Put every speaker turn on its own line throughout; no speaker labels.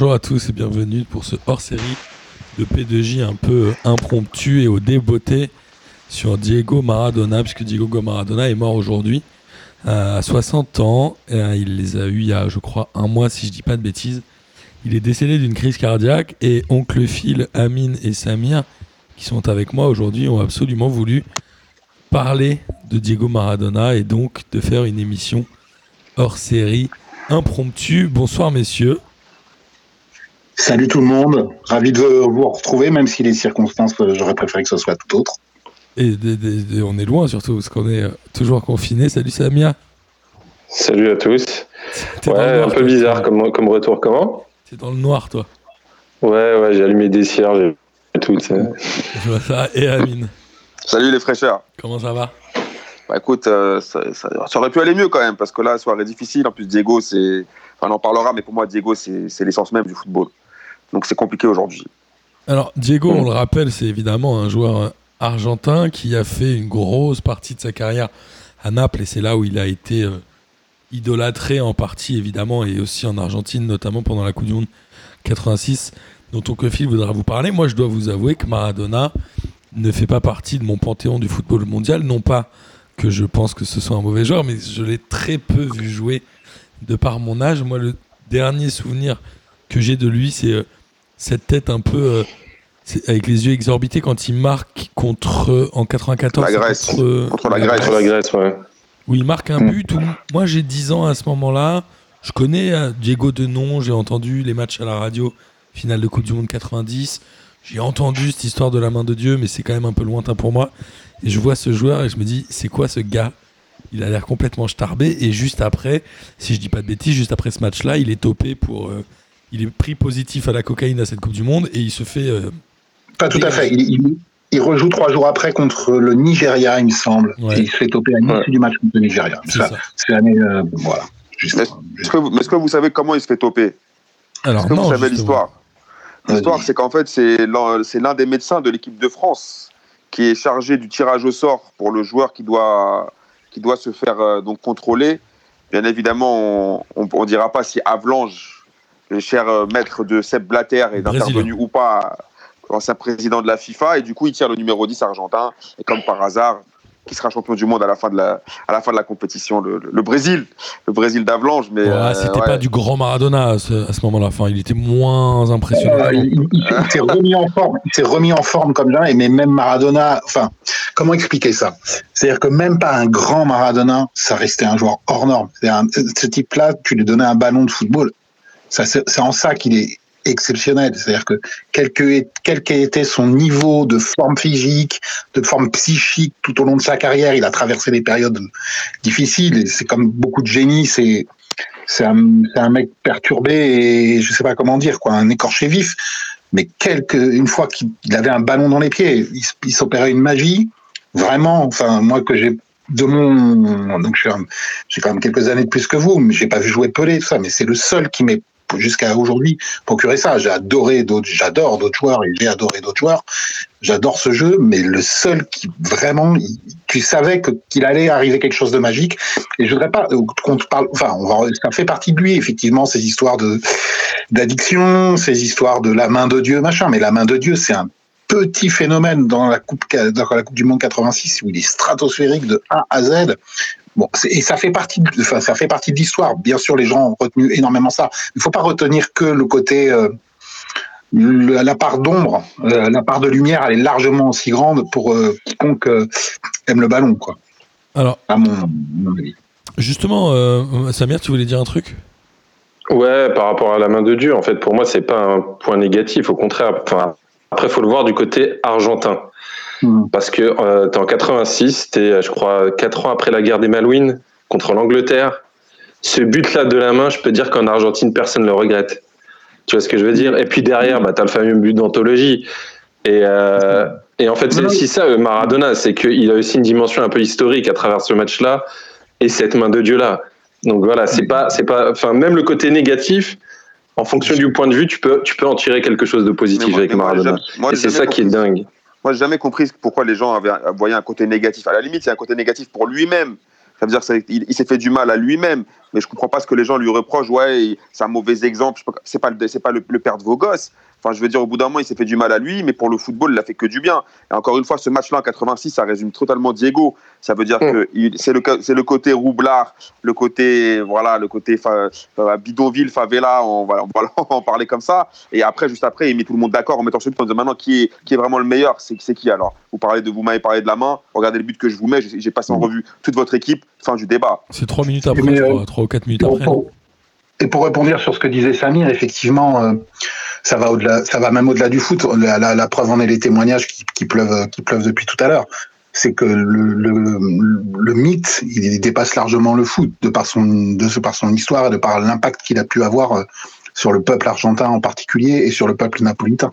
Bonjour à tous et bienvenue pour ce hors-série de P2J un peu impromptu et au débeauté sur Diego Maradona, puisque Diego Maradona est mort aujourd'hui euh, à 60 ans. Euh, il les a eu il y a, je crois, un mois, si je dis pas de bêtises. Il est décédé d'une crise cardiaque et oncle Phil, Amine et Samir, qui sont avec moi aujourd'hui, ont absolument voulu parler de Diego Maradona et donc de faire une émission hors série impromptue. Bonsoir messieurs.
Salut tout le monde, ravi de vous retrouver, même si les circonstances, euh, j'aurais préféré que ce soit tout autre.
Et on est loin surtout, parce qu'on est euh, toujours confiné. Salut Samia.
Salut à tous. Ouais, un peu bizarre comme, comme retour, comment?
C'est dans le noir toi.
Ouais, ouais, j'ai allumé des cierges et tout.
Je vois ça, et Amine.
Salut les fraîcheurs.
Comment ça va?
Bah écoute, euh, ça, aurait pu aller mieux quand même, parce que là, soirée difficile. En plus, Diego, c'est. Enfin, on en parlera, mais pour moi, Diego, c'est l'essence même du football. Donc c'est compliqué aujourd'hui.
Alors, Diego, on le rappelle, c'est évidemment un joueur argentin qui a fait une grosse partie de sa carrière à Naples, et c'est là où il a été euh, idolâtré en partie, évidemment, et aussi en Argentine, notamment pendant la Coupe du Monde 86, dont Phil voudra vous parler. Moi, je dois vous avouer que Maradona ne fait pas partie de mon panthéon du football mondial. Non pas que je pense que ce soit un mauvais joueur, mais je l'ai très peu vu jouer de par mon âge. Moi, le dernier souvenir que j'ai de lui, c'est euh, cette tête un peu euh, avec les yeux exorbités quand il marque contre en 94
la Grèce. Contre, la, Grèce,
la Grèce ouais.
où il marque un but. moi, j'ai 10 ans à ce moment-là. Je connais euh, Diego de nom, j'ai entendu les matchs à la radio, finale de Coupe du Monde 90. J'ai entendu cette histoire de la main de Dieu, mais c'est quand même un peu lointain pour moi. Et je vois ce joueur et je me dis, c'est quoi ce gars? Il a l'air complètement starbé. Et juste après, si je dis pas de bêtises, juste après ce match-là, il est topé pour. Euh, il est pris positif à la cocaïne à cette Coupe du Monde et il se fait. Euh,
pas tout à fait. Il, rejoue trois jours après contre le Nigeria, il me semble. Et il se fait toper à l'issue du match contre le Nigeria. C'est l'année. Euh, voilà.
Est-ce que, vous savez comment il se fait toper
Alors, Est-ce que
vous savez l'histoire? L'histoire, c'est qu'en fait, c'est l'un des médecins de l'équipe de France qui est chargé du tirage au sort pour le joueur qui doit, qui doit se faire euh, donc contrôler. Bien évidemment, on ne dira pas si Avlange, le cher euh, maître de Seb Blatter, est intervenu ou pas, ancien président de la FIFA. Et du coup, il tire le numéro 10 argentin. Et comme par hasard, qui sera champion du monde à la fin de la, à la, fin de la compétition, le, Brésil, le Brésil d'Avlange. Mais
euh, c'était pas du grand Maradona à ce, moment-là. Enfin, il était moins impressionnant. Euh,
il, s'est remis en forme. Il s'est remis en forme comme ça. Et mais même Maradona. Enfin, comment expliquer ça? C'est-à-dire que même pas un grand Maradona, ça restait un joueur hors norme. ce type-là, tu lui donnais un ballon de football. C'est en ça qu'il est exceptionnel. C'est-à-dire que quel que quel été son niveau de forme physique, de forme psychique tout au long de sa carrière, il a traversé des périodes difficiles. C'est comme beaucoup de génies, c'est c'est un, un, mec perturbé et je sais pas comment dire quoi, un écorché vif. Mais quelque, une fois qu'il avait un ballon dans les pieds, il, s'opérait une magie. Vraiment, enfin moi que j'ai de mon donc j'ai quand même quelques années de plus que vous, mais j'ai pas vu jouer Pelé tout ça, mais c'est le seul qui m'est jusqu'à aujourd'hui procurer ça. D'autres, j'adore d'autres joueurs et j'ai adoré d'autres joueurs. J'adore ce jeu, mais le seul qui vraiment, tu savais qu'il allait arriver quelque chose de magique. Et je voudrais pas euh, qu'on te parle. Enfin, ça fait partie de lui effectivement ces histoires de d'addiction, ces histoires de la main de Dieu, machin. Mais la main de Dieu, c'est un petit phénomène dans la coupe dans la coupe du monde 86 où il est stratosphérique de A à Z Bon, et ça fait partie, de, enfin, ça fait partie de l'histoire. Bien sûr, les gens ont retenu énormément ça. Il ne faut pas retenir que le côté, euh, la part d'ombre, euh, la part de lumière, elle est largement aussi grande pour euh, quiconque aime le ballon, quoi.
Alors, à mon, avis. Justement, Samir, tu voulais dire un truc?
Ouais, par rapport à la main de Dieu, en fait, pour moi, c'est pas un point négatif. Au contraire, enfin, après, faut le voir du côté argentin. Hmm. Parce que euh, tu es en 86, tu es, je crois, 4 ans après la guerre des Malouines contre l'Angleterre. Ce but-là de la main, je peux dire qu'en Argentine, personne ne le regrette. Tu vois ce que je veux dire? Et puis derrière, bah, tu as le fameux but d'anthologie. Et, euh, et en fait, c'est aussi ça, euh, Maradona, c'est qu'il a aussi une dimension un peu historique à travers ce match-là et cette main de Dieu-là. Donc voilà, c'est pas, c'est pas, enfin, même le côté négatif, en fonction du point de vue, tu peux, tu peux en tirer quelque chose de positif avec Maradona. et c'est ça qui est dingue.
Moi, j'ai jamais compris pourquoi les gens avaient, voyaient un côté négatif. À la limite, c'est un côté négatif pour lui-même. Ça veut dire qu'il il, s'est fait du mal à lui-même mais je comprends pas ce que les gens lui reprochent. Ouais, c'est un mauvais exemple. C'est pas, c'est pas le, père de vos gosses. Enfin, je veux dire, au bout d'un moment, il s'est fait du mal à lui, mais pour le football, il l'a fait que du bien. Et encore une fois, ce match-là en 86, ça résume totalement Diego. Ça veut dire que c'est le, c'est le côté roublard, le côté, voilà, le côté fa, bidonville, favela, on va, on va, en parler comme ça. Et après, juste après, il met tout le monde d'accord en mettant ce but en disant maintenant qui est, qui est vraiment le meilleur, c'est, qui alors? Vous parlez de, vous m'avez parlé de la main, regardez le but que je vous mets, j'ai, passé en revue toute votre équipe, fin du débat.
C'est trois minutes après, je 3 ou
Et pour répondre sur ce que disait Samir, effectivement, euh, ça va au-delà, ça va même au-delà du foot. La, preuve en est les témoignages qui, pleuvent, euh, qui pleuvent depuis tout à l'heure. C'est que le, mythe, il dépasse largement le foot de par son, de par son histoire et de par l'impact qu'il a pu avoir euh, sur le peuple argentin en particulier et sur le peuple napolitain.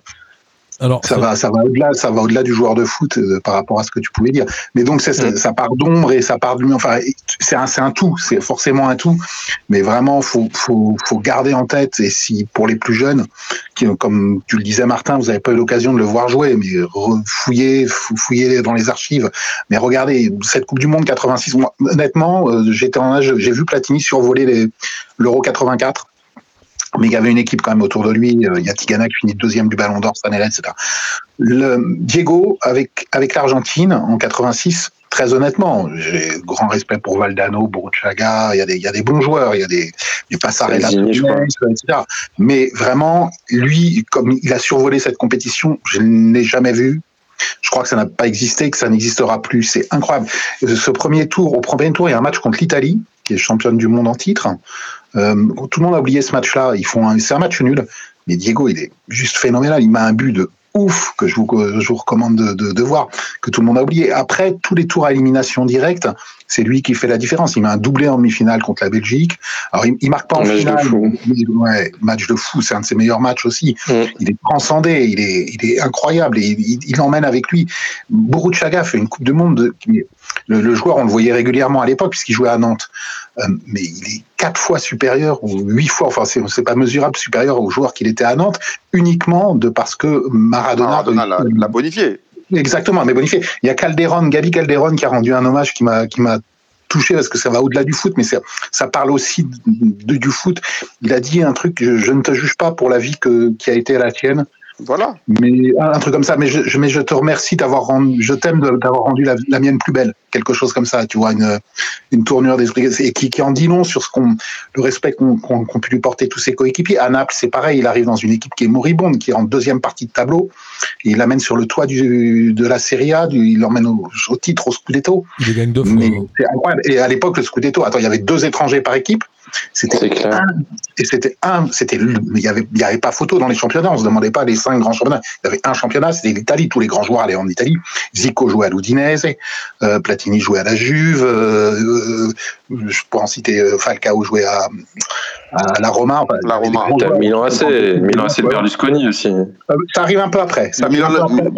Alors, ça, va, ça va au-delà, ça va au-delà du joueur de foot euh, par rapport à ce que tu pouvais dire. Mais donc ça, ça, part d'ombre et ça part de lui. Enfin, c'est un, c'est un tout, c'est forcément un tout. Mais vraiment, faut, faut, faut garder en tête. Et si pour les plus jeunes, qui, comme tu le disais Martin, vous n'avez pas eu l'occasion de le voir jouer, mais fouiller, fouiller dans les archives. Mais regardez cette Coupe du Monde 86. Moi, honnêtement, euh, j'étais en âge, j'ai vu Platini survoler l'Euro 84 mais il y avait une équipe quand même autour de lui. Il y a Tigana qui finit deuxième du Ballon d'Or cette année etc. Le Diego avec avec l'Argentine en 86. Très honnêtement, j'ai grand respect pour Valdano, Burruchaga. Il y a des il y a des bons joueurs, il y a des du Passarella, etc. Mais vraiment, lui, comme il a survolé cette compétition, je ne l'ai jamais vu. Je crois que ça n'a pas existé, que ça n'existera plus. C'est incroyable. Ce premier tour, au premier tour, il y a un match contre l'Italie, qui est championne du monde en titre. Euh, tout le monde a oublié ce match-là. Ils font c'est un match nul, mais Diego, il est juste phénoménal. Il met un but de ouf que je vous, je vous recommande de, de, de, voir, que tout le monde a oublié. Après, tous les tours à élimination directe, c'est lui qui fait la différence. Il met un doublé en demi-finale contre la Belgique. Alors, il, il marque pas en match finale. De ouais, match de fou, c'est un de ses meilleurs matchs aussi. Mm. Il est transcendé, il est, il est incroyable et il, il emmène avec lui. Chaga fait une Coupe du Monde de, le, le, joueur, on le voyait régulièrement à l'époque puisqu'il jouait à Nantes. Euh, mais il est quatre fois supérieur ou huit fois, enfin c'est pas mesurable, supérieur au joueur qu'il était à Nantes, uniquement de parce que Maradona,
Maradona l'a bonifié.
Exactement, mais bonifié. Il y a Calderon, Gabi Calderon qui a rendu un hommage qui m'a qui m'a touché parce que ça va au-delà du foot, mais ça, ça parle aussi de, du foot. Il a dit un truc, je, je, ne te juge pas pour la vie que, qui a été la tienne.
Voilà.
Mais un truc comme ça. Mais je, mais je te remercie d'avoir rendu, je t'aime d'avoir rendu la, la, mienne plus belle. Quelque chose comme ça, tu vois, une, une tournure d'esprit et qui, qui en dit long sur ce qu'on, le respect qu'on qu qu pu lui porter tous ses coéquipiers. À Naples, c'est pareil. Il arrive dans une équipe qui est moribonde, qui est en deuxième partie de tableau. Et il l'amène sur le toit du, de la Serie A. Du, il l'emmène au, au, titre, au Scudetto.
Il gagne deux fois. Mais
c'est incroyable. Et à l'époque, le Scudetto, attends, il y avait deux étrangers par équipe. C'était un, et c'était un, c'était, il y avait, il y avait pas photo dans les championnats. On se demandait pas les cinq grands championnats. Il y avait un championnat, c'était l'Italie. Tous les grands joueurs allaient en Italie. Zico jouait à l'Udinese, euh, Platini jouait à la Juve. Euh, je pourrais en citer euh, Falcao jouait à, à la Roma.
Enfin, la Roma. Milan AC, Milan AC de Berlusconi aussi.
Euh, ça arrive un peu après. Ça
Milan,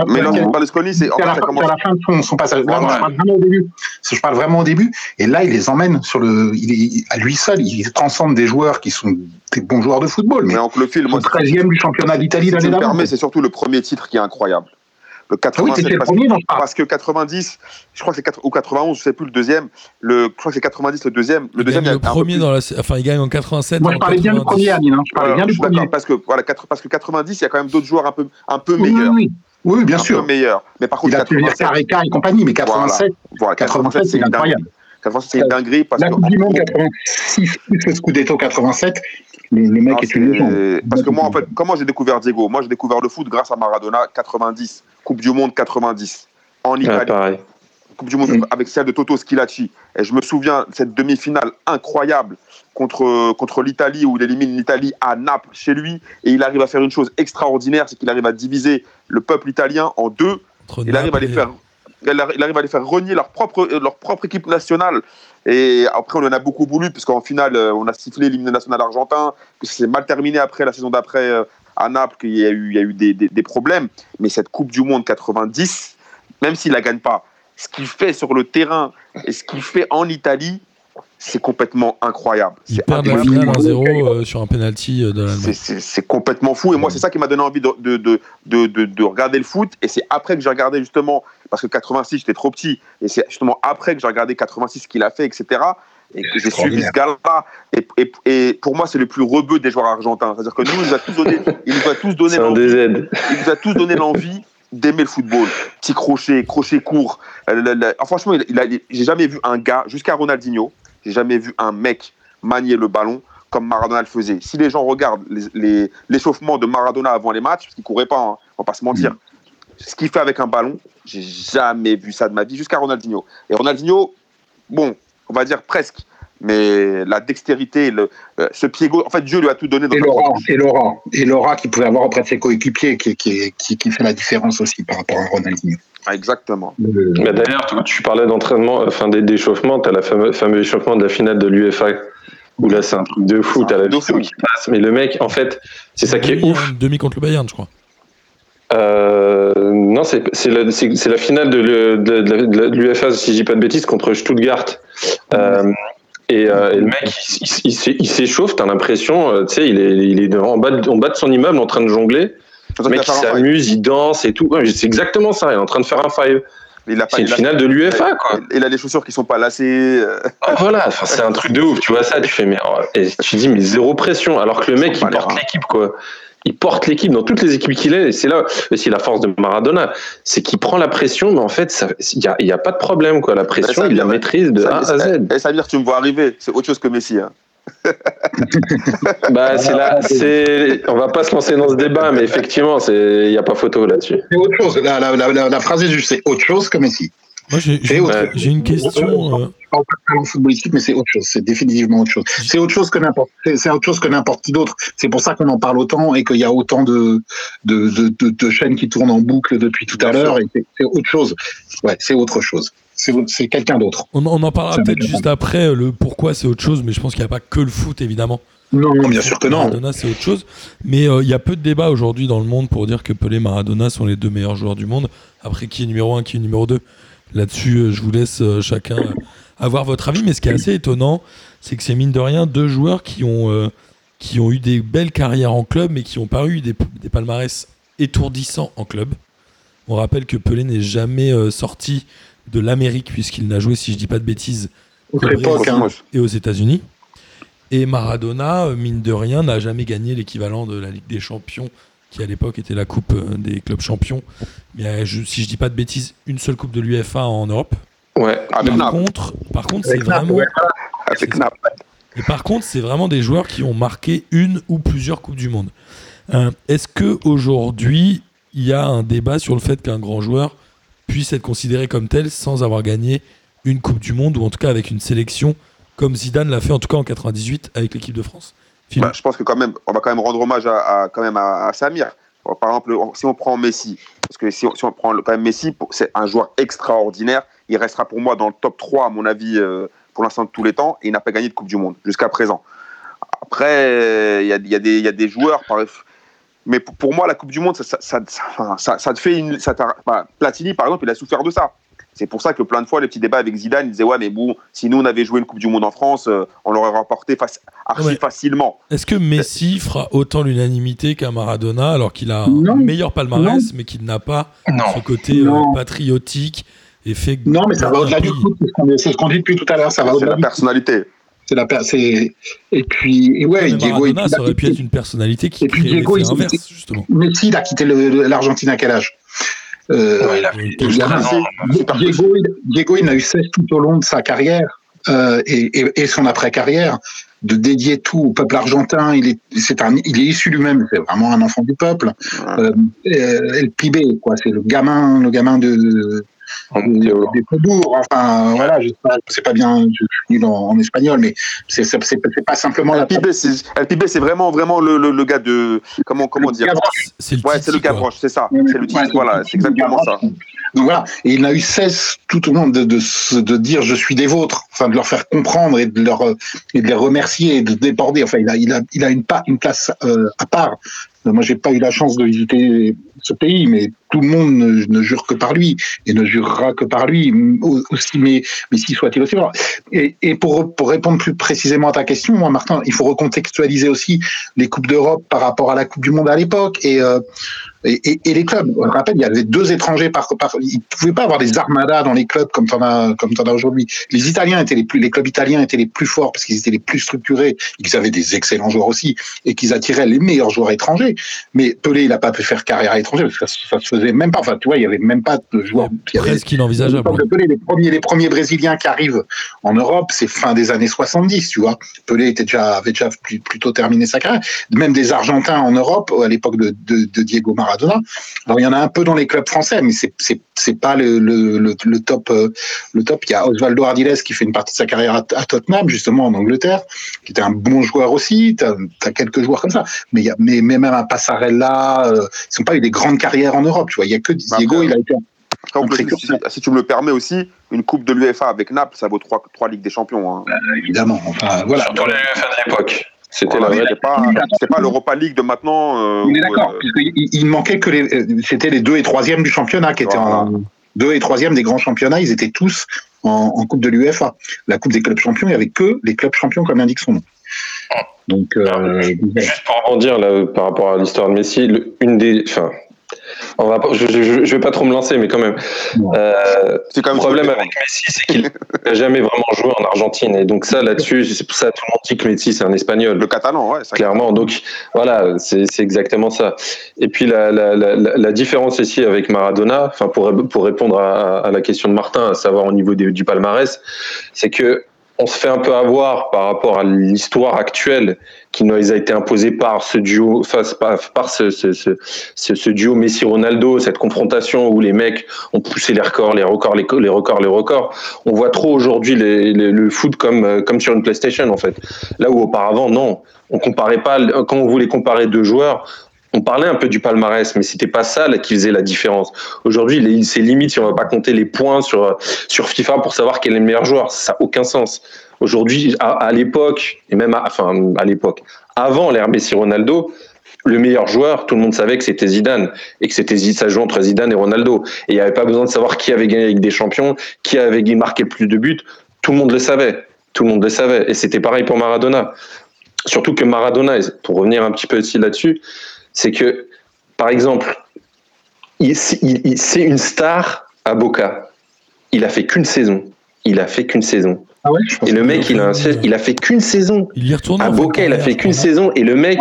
Milan de Berlusconi, c'est
à, la, à la fin de son, son passage. Là, ouais. je parle vraiment au début. Je parle vraiment au début. Et là, il les emmène sur le, il à lui seul. Il transcende des joueurs qui sont des bons joueurs de football. Mais,
mais donc, le film,
le 13e du championnat d'Italie l'année
dernière. C'est surtout le premier titre qui est incroyable. Le 87,
ah oui,
parce,
premier,
que, parce, que 90, je crois que c'est 4, ou 91, je sais plus le deuxième. Le, je crois que c'est 90 le deuxième. Le
il
deuxième,
gagne le premier dans la, enfin il gagne en 87.
Moi je parlais bien du premier, Annie. Hein. Je parlais bien du premier.
Parce que voilà, parce que 90, il y a quand même d'autres joueurs un peu, un peu meilleurs.
Oui, oui. oui bien
un
sûr.
Peu meilleurs. Mais par contre,
il a 87, Areca et compagnie, mais 87,
voilà. 87, c'est incroyable. 87, c'est une dinguerie. Parce
la
que...
Coupe du Monde 86 plus le Scudetto 87, le, le mec non, est, est une légende.
Parce que moi, en fait, comment j'ai découvert Diego? Moi, j'ai découvert le foot grâce à Maradona 90, Coupe du Monde 90, en Italie.
Ouais,
coupe du Monde mmh. avec celle de Toto Schilacci. Et je me souviens cette demi-finale incroyable contre, contre l'Italie où il élimine l'Italie à Naples chez lui et il arrive à faire une chose extraordinaire, c'est qu'il arrive à diviser le peuple italien en deux. Entre il arrive à les faire il arrive à les faire renier leur propre, leur propre équipe nationale. Et après, on en a beaucoup voulu, puisqu'en finale, on a sifflé l'hymne national argentin, que c'est mal terminé après, la saison d'après, à Naples, qu'il y a eu, il y a eu des, des, des, problèmes. Mais cette Coupe du Monde 90, même s'il ne la gagne pas, ce qu'il fait sur le terrain et ce qu'il fait en Italie, c'est complètement incroyable.
La finale 1-0 sur un penalty de l'Allemagne.
C'est complètement fou. Et moi, c'est ça qui m'a donné envie de, de, de, de, regarder le foot. Et c'est après que j'ai regardé justement, parce que 86, j'étais trop petit. Et c'est justement après que j'ai regardé 86 ce qu'il a fait, etc et que j'ai suivi ce gars-là. Et, et, et, pour moi, c'est le plus rebeu des joueurs argentins. C'est-à-dire que nous, il nous a tous donné, il nous a tous donné l'envie. Il nous a tous donné l'envie d'aimer le football. Petit crochet, crochet court. Euh, franchement, il, a, j'ai jamais vu un gars, jusqu'à Ronaldinho, j'ai jamais vu un mec manier le ballon comme Maradona le faisait. Si les gens regardent l'échauffement de Maradona avant les matchs, parce qu'il courait pas, hein, on va pas se mentir, ce qu'il fait avec un ballon, j'ai jamais vu ça de ma vie, jusqu'à Ronaldinho. Et Ronaldinho, bon, on va dire presque. Mais la dextérité, le, euh, ce pied gauche, en fait, Dieu lui a tout donné.
Dans et, Laura, et Laura, et Laura qu'il pouvait avoir auprès de ses coéquipiers, qui, qui, qui, fait la différence aussi par rapport à Ronaldinho.
Ah, exactement.
Mais d'ailleurs, tu parlais d'entraînement, enfin d'échauffement, tu as le fameux, fameux échauffement de la finale de l'UEFA où là c'est un truc de fou, t'as la vidéo qui passe, mais le mec, en fait, c'est ça qui est ouf.
Demi contre le Bayern, je crois.
Euh, non, c'est la, la, finale de l'UEFA, si je dis pas de bêtises, contre Stuttgart. Euh, et, euh, et, le mec, il, il, s'échauffe, t'as l'impression, euh, tu sais, il est, il est en, bas de, en bas de son immeuble en train de jongler. Le mec, il s'amuse, il danse et tout. c'est exactement ça, il est en train de faire un five. C'est une finale de l'UEFA, quoi.
Il a des chaussures qui sont pas lassées.
Ah, voilà, c'est un truc de ouf. Tu vois ça, tu fais, mais oh, et tu dis, mais zéro pression. Alors que le mec, il porte l'équipe, quoi il porte l'équipe dans toutes les équipes qu'il est. Et c'est là aussi la force de Maradona. C'est qu'il prend la pression, mais en fait, il n'y a, a, pas de problème. Quoi. La pression, il la maîtrise de A à Z.
Et ça veut dire que tu me vois arriver. C'est autre chose que Messi. Hein.
bah, c'est là, c'est, on va pas se lancer dans ce débat, mais effectivement, il n'y a pas photo là-dessus.
C'est autre chose. La, la, la, la phrase est juste, c'est autre chose que Messi.
Moi, j'ai une question. Euh...
Je parle pas de footballistique, mais c'est autre chose. C'est définitivement autre chose. C'est autre chose que n'importe. C'est autre chose que n'importe qui d'autre. C'est pour ça qu'on en parle autant et qu'il y a autant de de, de, de chaînes qui tournent en boucle depuis tout à l'heure. C'est autre chose. Ouais, c'est autre chose. C'est quelqu'un d'autre.
On, on, en parlera peut-être juste après le pourquoi c'est autre chose, mais je pense qu'il n'y a pas que le foot évidemment.
Non, bien sûr que non.
Maradona, c'est autre chose. Mais euh, il y a peu de débats aujourd'hui dans le monde pour dire que Pelé et Maradona sont les deux meilleurs joueurs du monde. Après, qui est numéro 1, qui est numéro 2 Là-dessus, euh, je vous laisse euh, chacun avoir votre avis. Mais ce qui est assez étonnant, c'est que c'est mine de rien deux joueurs qui ont, euh, qui ont eu des belles carrières en club, mais qui n'ont pas eu des, palmarès étourdissants en club. On rappelle que Pelé n'est jamais sorti de l'Amérique, puisqu'il n'a joué, si je dis pas de bêtises, hein. et aux États-Unis. Et Maradona, mine de rien, n'a jamais gagné l'équivalent de la Ligue des Champions qui à l'époque était la coupe euh, des clubs champions. Mais euh, si je dis pas de bêtises, une seule coupe de l'UFA en Europe.
Ouais,
par, contre, par contre, c'est vraiment. Et par contre, c'est vraiment des joueurs qui ont marqué une ou plusieurs coupes du monde. Euh, est-ce que aujourd'hui, il y a un débat sur le fait qu'un grand joueur puisse être considéré comme tel sans avoir gagné une coupe du monde ou en tout cas avec une sélection comme Zidane l'a fait en tout cas en 98 avec l'équipe de France?
Bah, je pense que quand même, on va quand même rendre hommage à, quand même à, Samir. Par exemple, si on prend Messi, parce que si on, prend quand même Messi, c'est un joueur extraordinaire. Il restera pour moi dans le top 3, à mon avis, euh, pour l'instant de tous les temps, et il n'a pas gagné de Coupe du Monde jusqu'à présent. Après, il y a, des joueurs, mais pour, moi, la Coupe du Monde, ça te fait une. Bah, Platini, par exemple, il a souffert de ça. C'est pour ça que plein de fois, les petits débats avec Zidane, il disait Ouais, mais bon, si nous, on avait joué une Coupe du Monde en France, euh, on l'aurait remporté archi facilement.
Est-ce que Messi fera autant l'unanimité qu'un Maradona alors qu'il a un meilleur palmarès, mais qu'il n'a pas ce côté euh, patriotique et fait.
Non, mais ça va au-delà du foot. C'est ce qu'on dit depuis tout à l'heure. Ça va
au-delà. C'est la personnalité.
C'est la c'est et puis ouais
Diego Maradona, ça aurait pu être une personnalité qui et puis Diego inverse, justement.
Messi il a quitté l'Argentine à quel âge? Euh, Diego, il a eu 16 tout au long de sa carrière euh, et, son après-carrière de dédier tout au peuple argentin. Il est, c'est un, il est issu lui-même, c'est vraiment un enfant du peuple. Euh, El Pibe, quoi, c'est le gamin, le gamin de, des, Enfin, voilà, je sais pas bien, je suis en, espagnol, mais c'est pas simplement
la. El Pibe, c'est vraiment, vraiment le, le, gars de. Comment, comment dire?
C'est le,
ouais, le Gavroche, c'est ça. C'est le titre, voilà, c'est exactement ça.
Donc voilà, et il n'a eu cesse tout au long de, de, de, dire je suis des vôtres, enfin de leur faire comprendre et de, leur, et de les remercier et de déborder. Enfin, il a, il a, il a une, une place euh, à part moi, j'ai pas eu la chance de visiter ce pays, mais tout le monde ne, jure que par lui et ne jurera que par lui aussi, mais, mais s'il soit-il aussi. Et, et pour, pour répondre plus précisément à ta question, Martin, il faut recontextualiser aussi les coupes d'Europe par rapport à la Coupe du Monde à l'époque et euh, et, et, les clubs, on rappelle, il y avait deux étrangers par, par ils ne pouvaient pas avoir des armadas dans les clubs comme t'en as, comme t'en as aujourd'hui. Les Italiens étaient les plus, les clubs italiens étaient les plus forts parce qu'ils étaient les plus structurés, ils avaient des excellents joueurs aussi et qu'ils attiraient les meilleurs joueurs étrangers. Mais Pelé, il n'a pas pu faire carrière à l'étranger parce que ça, se faisait même pas. Enfin, tu vois, il y avait même pas de joueurs.
Presque inenvisageable.
Pelé, les premiers, les premiers Brésiliens qui arrivent en Europe, c'est fin des années 70, tu vois. Pelé était déjà, avait déjà plutôt terminé sa carrière. Même des Argentins en Europe, à l'époque de, de, de Diego Maradona Maradona. Alors il y en a un peu dans les clubs français, mais c'est c'est c'est pas le, le, le, top euh, le top. Il y a Osvaldo Ardiles qui fait une partie de sa carrière à, Tottenham justement en Angleterre, qui était un bon joueur aussi. T'as as quelques joueurs comme ça, mais il y a mais, même un Passarella, euh, ils sont pas eu des grandes carrières en Europe. Tu vois, il y a que bah, Diego, il a été
si, tu me le permets aussi, une coupe de l'UEFA avec Naples, ça vaut trois, trois Ligues des Champions. Hein.
Bah, évidemment. Enfin, voilà.
Surtout l'UEFA de l'époque.
C'était la pas, pas l'Europa League de maintenant.
Euh, On est d'accord, euh, il, manquait que les, c'était les deux et troisième du championnat qui étaient en deux et troisième des grands championnats, ils étaient tous en, coupe de l'UEFA. La coupe des clubs champions, il n'y avait que les clubs champions comme indique son nom.
Donc, euh, juste pour rebondir là par rapport à l'histoire de Messi, une des, enfin, on va je, je, vais pas trop me lancer, mais quand même. Euh, le problème avec Messi, c'est qu'il n'a jamais vraiment joué en Argentine. Et donc, ça, là-dessus, c'est pour ça que tout le monde dit que Messi, c'est un espagnol.
Le catalan, ouais.
Clairement. Donc, voilà, c'est exactement ça. Et puis, la, la, la, la différence ici avec Maradona, enfin, pour, pour répondre à, à, la question de Martin, à savoir au niveau du palmarès, c'est que on se fait un peu avoir par rapport à l'histoire actuelle qui nous a été imposée par ce duo, par, ce, ce, duo Messi-Ronaldo, cette confrontation où les mecs ont poussé les records, les records, les, records, les records. On voit trop aujourd'hui le foot comme, comme sur une PlayStation en fait. Là où auparavant, non, on comparait pas. Quand on voulait comparer deux joueurs, on parlait un peu du palmarès, mais c'était pas ça là, qui faisait la différence. Aujourd'hui, c'est limite si on va pas compter les points sur, sur FIFA pour savoir quel est le meilleur joueur. Ça n'a aucun sens. Aujourd'hui, à, l'époque, et même à, enfin, à l'époque, avant l'ère Messi Ronaldo, le meilleur joueur, tout le monde savait que c'était Zidane et que c'était ça jouait entre Zidane et Ronaldo. Et il n'y avait pas besoin de savoir qui avait gagné avec des champions, qui avait marqué plus de buts. Tout le monde le savait. Tout le monde le savait. Et c'était pareil pour Maradona. Surtout que Maradona, pour revenir un petit peu aussi là-dessus, c'est que, par exemple, c'est une star à Boca. Il a fait qu'une saison. Il a fait qu'une saison. Ah et le mec, il a, il a fait qu'une saison.
Il y retourne.
À Boca, il a fait qu'une saison. Et le mec,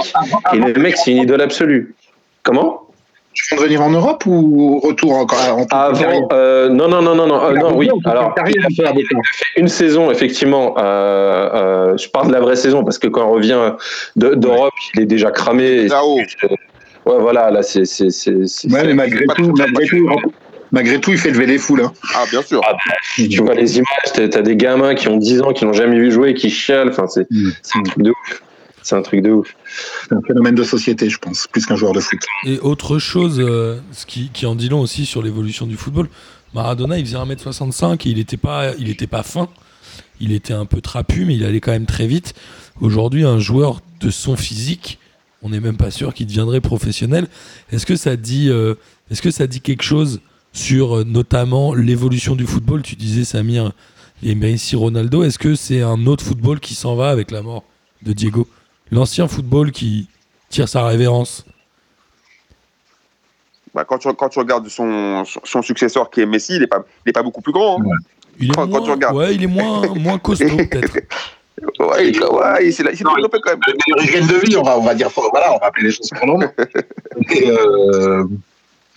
et le mec, c'est une idole absolue. Comment?
Tu veux venir en Europe ou retour encore en
Avant, euh, non, non, non, non, non, euh, non oui. Alors, il a, fait, une saison, effectivement. Euh, euh, je parle de la vraie saison parce que quand on revient d'Europe, il est déjà cramé.
Là-haut.
Ouais, voilà, là, c'est.
Ouais, mais malgré tout, malgré tout, malgré tout, il fait lever les foules. Hein.
Ah, bien sûr. Ah,
tu vois les images, tu as des gamins qui ont 10 ans, qui n'ont jamais vu jouer, qui chialent. Enfin, c'est mm. un truc de ouf. C'est un truc de ouf.
C'est un phénomène de société, je pense, plus qu'un joueur de foot.
Et autre chose, euh, ce qui, qui, en dit long aussi sur l'évolution du football, Maradona, il faisait 1m65 et il n'était pas, il était pas fin. Il était un peu trapu, mais il allait quand même très vite. Aujourd'hui, un joueur de son physique, on n'est même pas sûr qu'il deviendrait professionnel. Est-ce que ça dit, euh, est-ce que ça dit quelque chose sur euh, notamment l'évolution du football Tu disais Samir et Messi, Ronaldo. Est-ce que c'est un autre football qui s'en va avec la mort de Diego? L'ancien football qui tire sa révérence?
Bah, quand, tu, quand tu regardes son, son successeur qui est Messi, il n'est pas, pas beaucoup plus grand. Hein.
Il, est moins, ouais, il est moins, moins costaud peut-être.
Ouais, il, ouais, il s'est développé quand même.
Une de vie, on va, on va dire, voilà, on va appeler les choses pour nom. euh,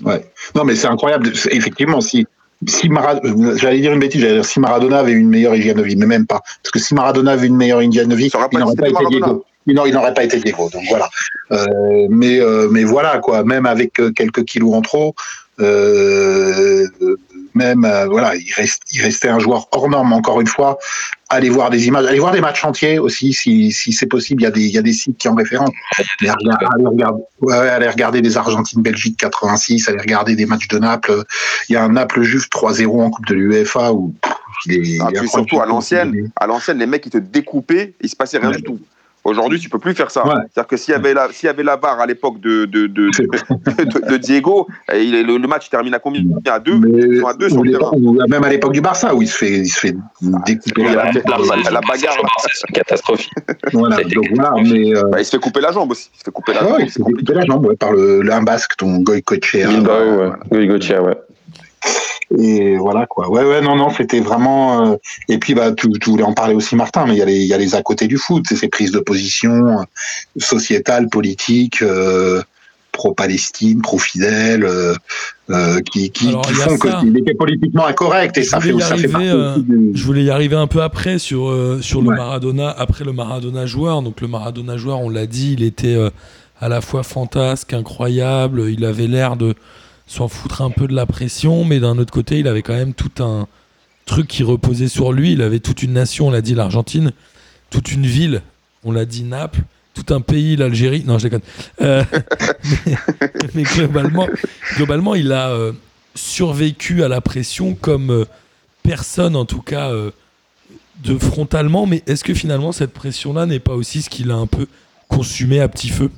ouais. Non, mais c'est incroyable. Effectivement, si, si Maradona, j'allais dire une bêtise, j'allais dire si Maradona avait une meilleure hygiène de vie, mais même pas. Parce que si Maradona avait une meilleure hygiène de vie, il n'aurait pas, été Diego. Non, il n'aurait pas été Diego. Donc voilà. Euh, mais, euh, mais voilà, quoi. Même avec euh, quelques kilos en trop, euh, même euh, voilà, il, reste, il restait un joueur hors norme. Encore une fois, allez voir des images, allez voir des matchs entiers aussi, si, si c'est possible. Il y a des, il y a des sites qui en référence. Allez regarder, allez regarder des Argentine-Belgique 86, allez regarder des matchs de Naples. Il y a un Naples-Juve 3-0 en Coupe de l'UEFA où
ah, surtout à l'ancienne, à l'ancienne, les mecs ils te découpaient, il se passait rien du tout. Aujourd'hui, tu peux plus faire ça. C'est-à-dire que s'il y avait la, s'il y avait la VAR à l'époque de de, de, de, Diego, le, match termine à combien? À deux? À deux sur le terrain.
Même à l'époque du Barça, où il se fait, il se fait découper
la, la, la, la, bagarre.
C'est catastrophique.
Voilà, donc voilà, mais
euh... bah, il se fait couper la jambe aussi. Il se fait couper la jambe.
il se fait couper la jambe ouais, par le, basque, ton Goycochea.
Ouais, Goycochea, ouais.
Et voilà quoi. Ouais, ouais, non, non, c'était vraiment. Euh... Et puis, bah, tu, tu, voulais en parler aussi, Martin, mais il y, a les, il y a les à côté du foot, c'est ces prises de position euh, sociétales, politiques, euh, pro-Palestine, pro-fidèle, euh, qui, qui, Alors, qui font qu'il était politiquement incorrect. Et ça fait, ça
arriver, fait. Je voulais y arriver un peu après sur, sur le. Maradona, après le Maradona joueur. Donc, le Maradona joueur, on l'a dit, il était à la fois fantasque, incroyable, il avait l'air de s'en foutre un peu de la pression, mais d'un autre côté, il avait quand même tout un truc qui reposait sur lui. Il avait toute une nation, on l'a dit, l'Argentine, toute une ville, on l'a dit, Naples, tout un pays, l'Algérie. Non, je déconne. Euh, mais, globalement, il a euh, survécu à la pression comme euh, personne, en tout cas, de frontalement. Mais est-ce que finalement, cette pression-là n'est pas aussi ce qui l'a un peu consumé à petit feu?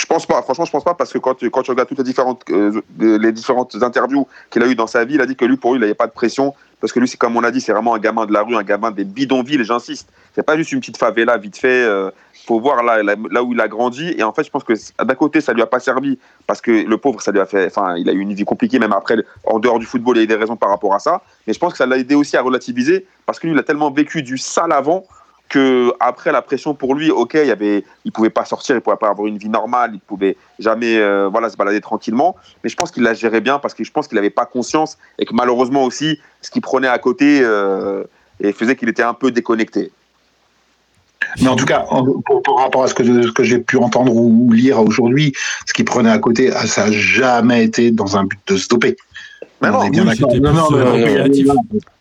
Je pense pas, franchement, je pense pas, parce que quand, tu, regardes toutes les différentes, euh, les différentes interviews qu'il a eues dans sa vie, il a dit que lui, pour lui, il n'avait pas de pression, parce que lui, c'est comme on a dit, c'est vraiment un gamin de la rue, un gamin des bidonvilles, j'insiste. C'est pas juste une petite favela vite fait. Euh, faut voir là, où il a grandi. Et en fait, je pense que d'un côté, ça lui a pas servi parce que le pauvre, ça lui a fait. Enfin, il a eu une vie compliquée, même après, en dehors du football, il y a eu des raisons par rapport à ça. Mais je pense que ça l'a aidé aussi à relativiser parce que lui, il a tellement vécu du sale avant que après la pression pour lui, ok, il y avait, il pouvait pas sortir, il pouvait pas avoir une vie normale, il pouvait jamais, euh, voilà, se balader tranquillement. Mais je pense qu'il la gérait bien parce que je pense qu'il n'avait pas conscience et que malheureusement aussi, ce qu'il prenait à côté euh, et faisait qu'il était un peu déconnecté.
Mais en tout cas, pour, par rapport à ce que, ce que j'ai pu entendre ou lire aujourd'hui, ce qu'il prenait à côté, ça n'a jamais été dans un but de stopper.
Mais non, bien oui, non, non, non,